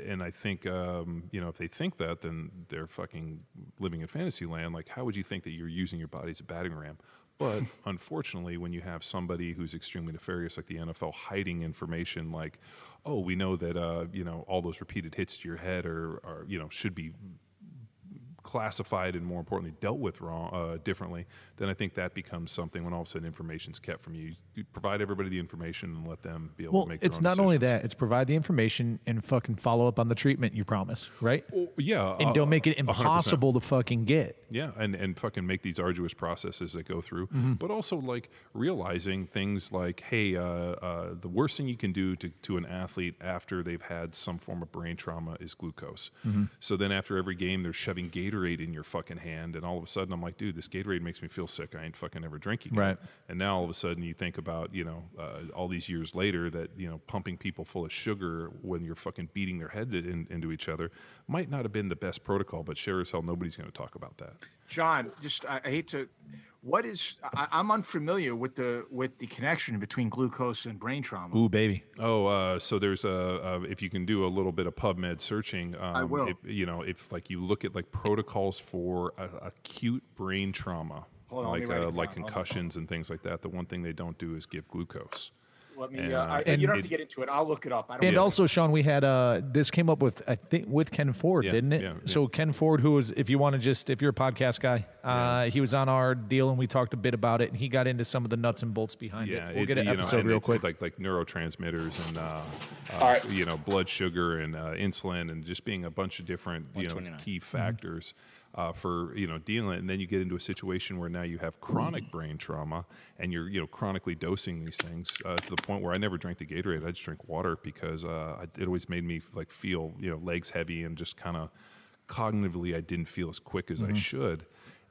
and I think, um, you know, if they think that, then they're fucking living in fantasy land. Like, how would you think that you're using your body as a batting ram? But <laughs> unfortunately, when you have somebody who's extremely nefarious, like the NFL, hiding information, like, oh, we know that, uh, you know, all those repeated hits to your head are, are you know, should be classified and more importantly dealt with wrong uh, differently, then I think that becomes something when all of a sudden information's kept from you. You provide everybody the information and let them be able Well, to make. their it's not only that; it's provide the information and fucking follow up on the treatment you promise, right? Well, yeah, and uh, don't make it 100%. impossible to fucking get. Yeah, and, and fucking make these arduous processes that go through, Mm-hmm. but also like realizing things like, hey, uh, uh, the worst thing you can do to, to an athlete after they've had some form of brain trauma is glucose. Mm-hmm. So then after every game, they're shoving Gatorade in your fucking hand, and all of a sudden I'm like, dude, this Gatorade makes me feel sick. I ain't fucking ever drinking it. Right. And now all of a sudden you think about, you know, uh, all these years later that, you know, pumping people full of sugar when you're fucking beating their head in, into each other might not have been the best protocol, but sure as hell nobody's going to talk about that. John, just I, I hate to. What is? I, I'm unfamiliar with the with the connection between glucose and brain trauma. Ooh, baby. Oh, uh, so there's a, uh if you can do a little bit of PubMed searching, um, will. If, you know, if like you look at like protocols for a, acute brain trauma, Hold on, like uh, like down. Hold on. concussions and things like that, the one thing they don't do is give glucose. Let me. And, uh, uh, I, and you don't have to get into it. I'll look it up. I don't. And know. also, Sean, we had uh this came up with I think with Ken Ford, Yeah, didn't it? yeah, yeah. So Ken Ford, who was, if you want to just, if you're a podcast guy, uh, he was on our deal and we talked a bit about it, and he got into some of the nuts and bolts behind Yeah, it. We'll it- get an you know, episode real quick. like like neurotransmitters and uh, uh, All right. you know blood sugar and uh, insulin and just being a bunch of different you know 129. key Mm-hmm. Uh, for you know dealing. And then you get into a situation where now you have chronic brain trauma and you're you know chronically dosing these things uh, to the point where I never drank the Gatorade. I just drink water because uh, it always made me like feel you know legs heavy and just kind of cognitively I didn't feel as quick as I should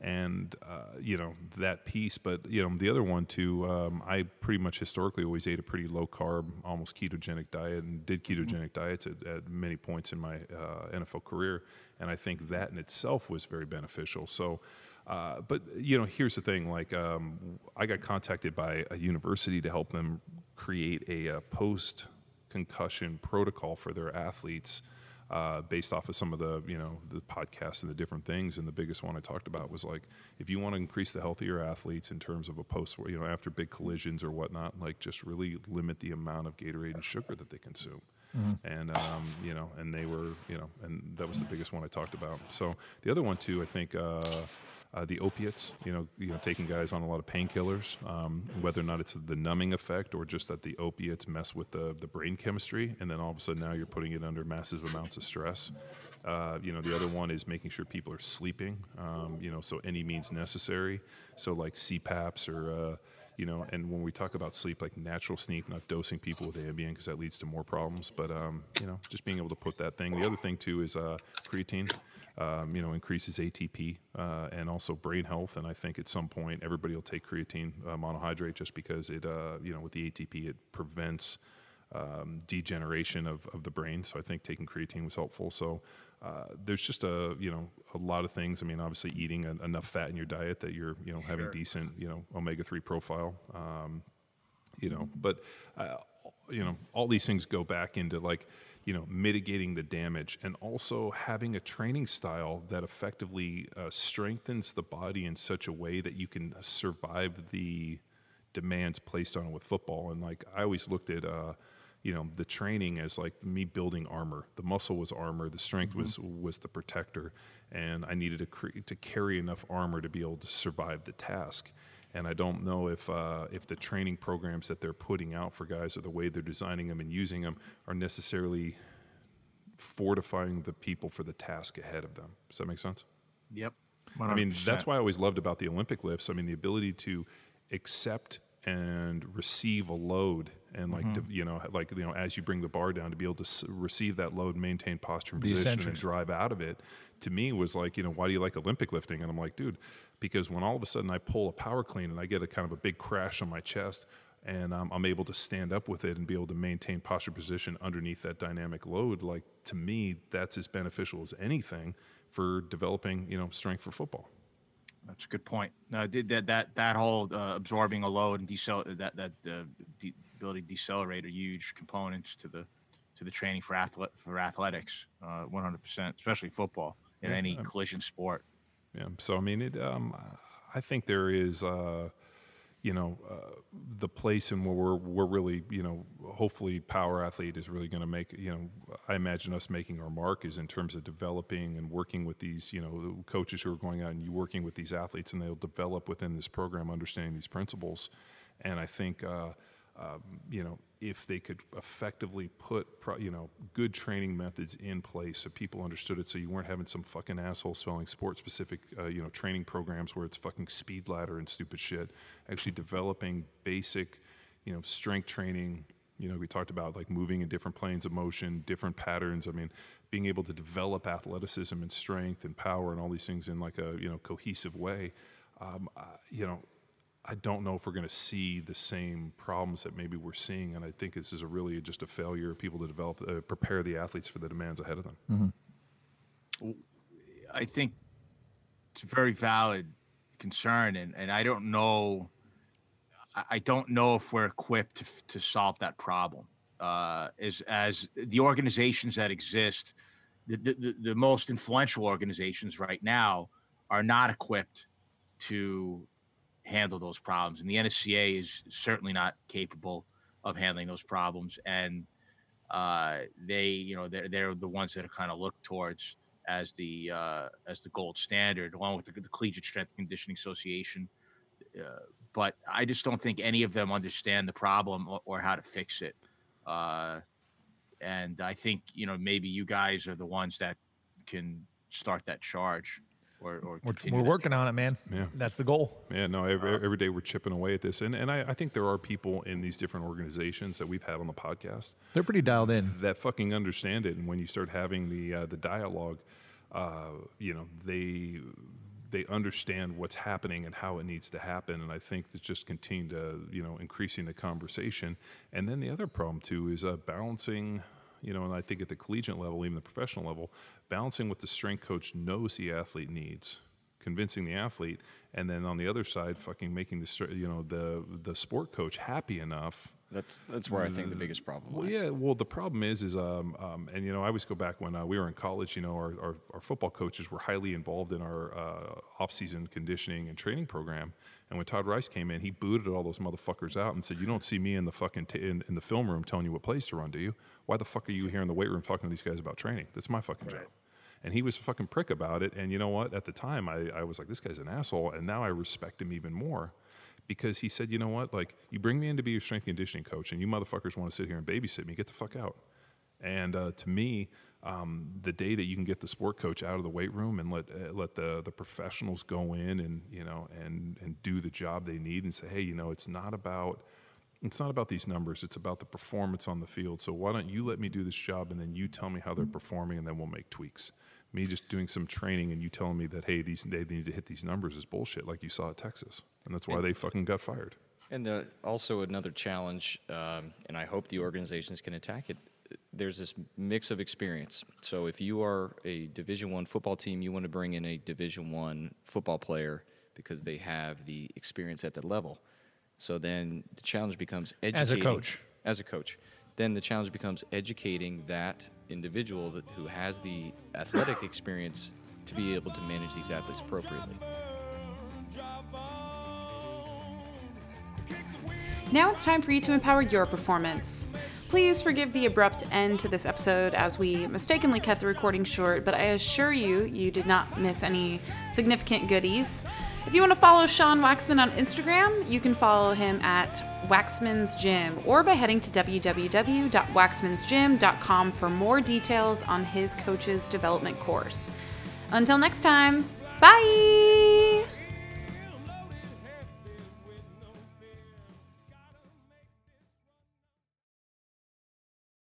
and uh, you know that piece. But you know the other one too. Um, I pretty much historically always ate a pretty low carb, almost ketogenic diet, and did ketogenic diets at, at many points in my uh, NFL career. And I think that in itself was very beneficial. So. Uh, but you know, here's the thing. Like, um, I got contacted by a university to help them create a, uh post concussion protocol for their athletes uh, based off of some of the you know the podcasts and the different things. And the biggest one I talked about was like if you want to increase the health of your athletes in terms of a post you know after big collisions or whatnot, like just really limit the amount of Gatorade and sugar that they consume. And um, you know, and they were you know, and that was the biggest one I talked about. So the other one too, I think. Uh, uh, the opiates, you know, you know, taking guys on a lot of painkillers, um, whether or not it's the numbing effect or just that the opiates mess with the, the brain chemistry, and then all of a sudden now you're putting it under massive amounts of stress. Uh, you know, the other one is making sure people are sleeping, um, you know, so any means necessary. So like CPAPs or, uh, you know, and when we talk about sleep, like natural sleep, not dosing people with Ambien because that leads to more problems. But um, you know, just being able to put that thing. The other thing too is uh, creatine. Um, you know, increases ATP uh, and also brain health. And I think at some point everybody will take creatine uh, monohydrate just because it, uh, you know, with the ATP it prevents um, degeneration of, of the brain. So I think taking creatine was helpful. So uh, there's just a you know a lot of things. I mean, obviously eating en- enough fat in your diet that you're you know having decent you know omega three profile. Um, you know, but uh, you know all these things go back into like you know mitigating the damage and also having a training style that effectively uh, strengthens the body in such a way that you can survive the demands placed on it with football. And like I always looked at. Uh, you know the training as like me building armor. The muscle was armor. The strength was was the protector, and I needed to cre- to carry enough armor to be able to survive the task. And I don't know if uh, if the training programs that they're putting out for guys or the way they're designing them and using them are necessarily fortifying the people for the task ahead of them. Does that make sense? Yep. I mean, that's why I always loved about the Olympic lifts. I mean, the ability to accept and receive a load and like Mm-hmm. to, you know like you know as you bring the bar down to be able to s- receive that load maintain posture and The position and drive out of it to me was like you know why do you like olympic lifting and i'm like dude because when all of a sudden i pull a power clean and i get a kind of a big crash on my chest and um, i'm able to stand up with it and be able to maintain posture position underneath that dynamic load like to me that's as beneficial as anything for developing you know strength for football That's a good point. No, did that that that whole uh, absorbing a load and decel that that uh, de- decelerate are huge components to the to the training for athlete for athletics. uh, One hundred percent, especially football in Yeah, any um, collision sport. Yeah. So I mean, it. Um, I think there is, uh, you know, uh, the place and where we're we're really, you know, hopefully, power athlete is really going to make. You know, I imagine us making our mark is in terms of developing and working with these, you know, coaches who are going out and you working with these athletes, and they'll develop within this program, understanding these principles. And I think. Uh, um, you know, if they could effectively put, pro, you know, good training methods in place so people understood it, so you weren't having some fucking asshole selling sport-specific, uh, you know, training programs where it's fucking speed ladder and stupid shit. Actually developing basic, you know, strength training. You know, we talked about like moving in different planes of motion, different patterns. I mean, being able to develop athleticism and strength and power and all these things in like a you know cohesive way. Um, uh, you know, I don't know if we're going to see the same problems that maybe we're seeing, and I think this is a really just a failure of people to develop, uh, prepare the athletes for the demands ahead of them. I think it's a very valid concern, and, and I don't know. I- I don't know if we're equipped to, to solve that problem. Uh, as as the organizations that exist, the, the the- the most influential organizations right now are not equipped to handle those problems, and the NSCA is certainly not capable of handling those problems. And uh, they, you know, they're they're the ones that are kind of looked towards as the uh, as the gold standard, along with the, the Collegiate Strength Conditioning Association. Uh, but I just don't think any of them understand the problem or, or how to fix it. Uh, and I think you know maybe you guys are the ones that can start that charge, or or We're, we're working on it, man. Yeah. That's the goal. Yeah, no, every, every day we're chipping away at this, and and I, I think there are people in these different organizations that we've had on the podcast They're pretty dialed in. that fucking understand it, and when you start having the uh, the dialogue, uh, you know, they they understand what's happening and how it needs to happen, and I think it's just continue to you know increasing the conversation, and then the other problem too is uh, balancing. You know, and I think at the collegiate level, even the professional level, balancing what the strength coach knows the athlete needs, convincing the athlete, and then on the other side, fucking making the you know the the sport coach happy enough That's that's where I think the biggest problem well, lies. yeah. Well, the problem is, is um, um, and you know, I always go back when uh, we were in college. You know, our, our, our football coaches were highly involved in our uh, off-season conditioning and training program. And when Todd Rice came in, he booted all those motherfuckers out and said, "You don't see me in the fucking t- in, in the film room telling you what plays to run, do you? Why the fuck are you here in the weight room talking to these guys about training? That's my fucking job." And he was a fucking prick about it. And you know what? At the time, I, I was like, "This guy's an asshole," and now I respect him even more because he said, you know what, like you bring me in to be your strength and conditioning coach, and you motherfuckers want to sit here and babysit me, get the fuck out. And uh, to me, um, the day that you can get the sport coach out of the weight room and let uh, let the the professionals go in and you know and and do the job they need and say, hey, you know, it's not about it's not about these numbers. It's about the performance on the field. So why don't you let me do this job and then you tell me how they're performing and then we'll make tweaks. Me just doing some training and you telling me that hey, these they need to hit these numbers is bullshit, like you saw at Texas, and that's why they fucking got fired. And the, also another challenge, um, and I hope the organizations can attack it. There's this mix of experience. So if you are a Division One football team, you want to bring in a Division One football player because they have the experience at that level. So then the challenge becomes educating As a coach. As a coach, then the challenge becomes educating that individual that, who has the athletic experience to be able to manage these athletes appropriately. Now it's time for you to empower your performance. Please forgive the abrupt end to this episode as we mistakenly cut the recording short, but I assure you, you did not miss any significant goodies. If you want to follow Sean Waxman on Instagram, you can follow him at Waxman's Gym or by heading to www.waxmansgym.com for more details on his coach's development course. Until next time, bye!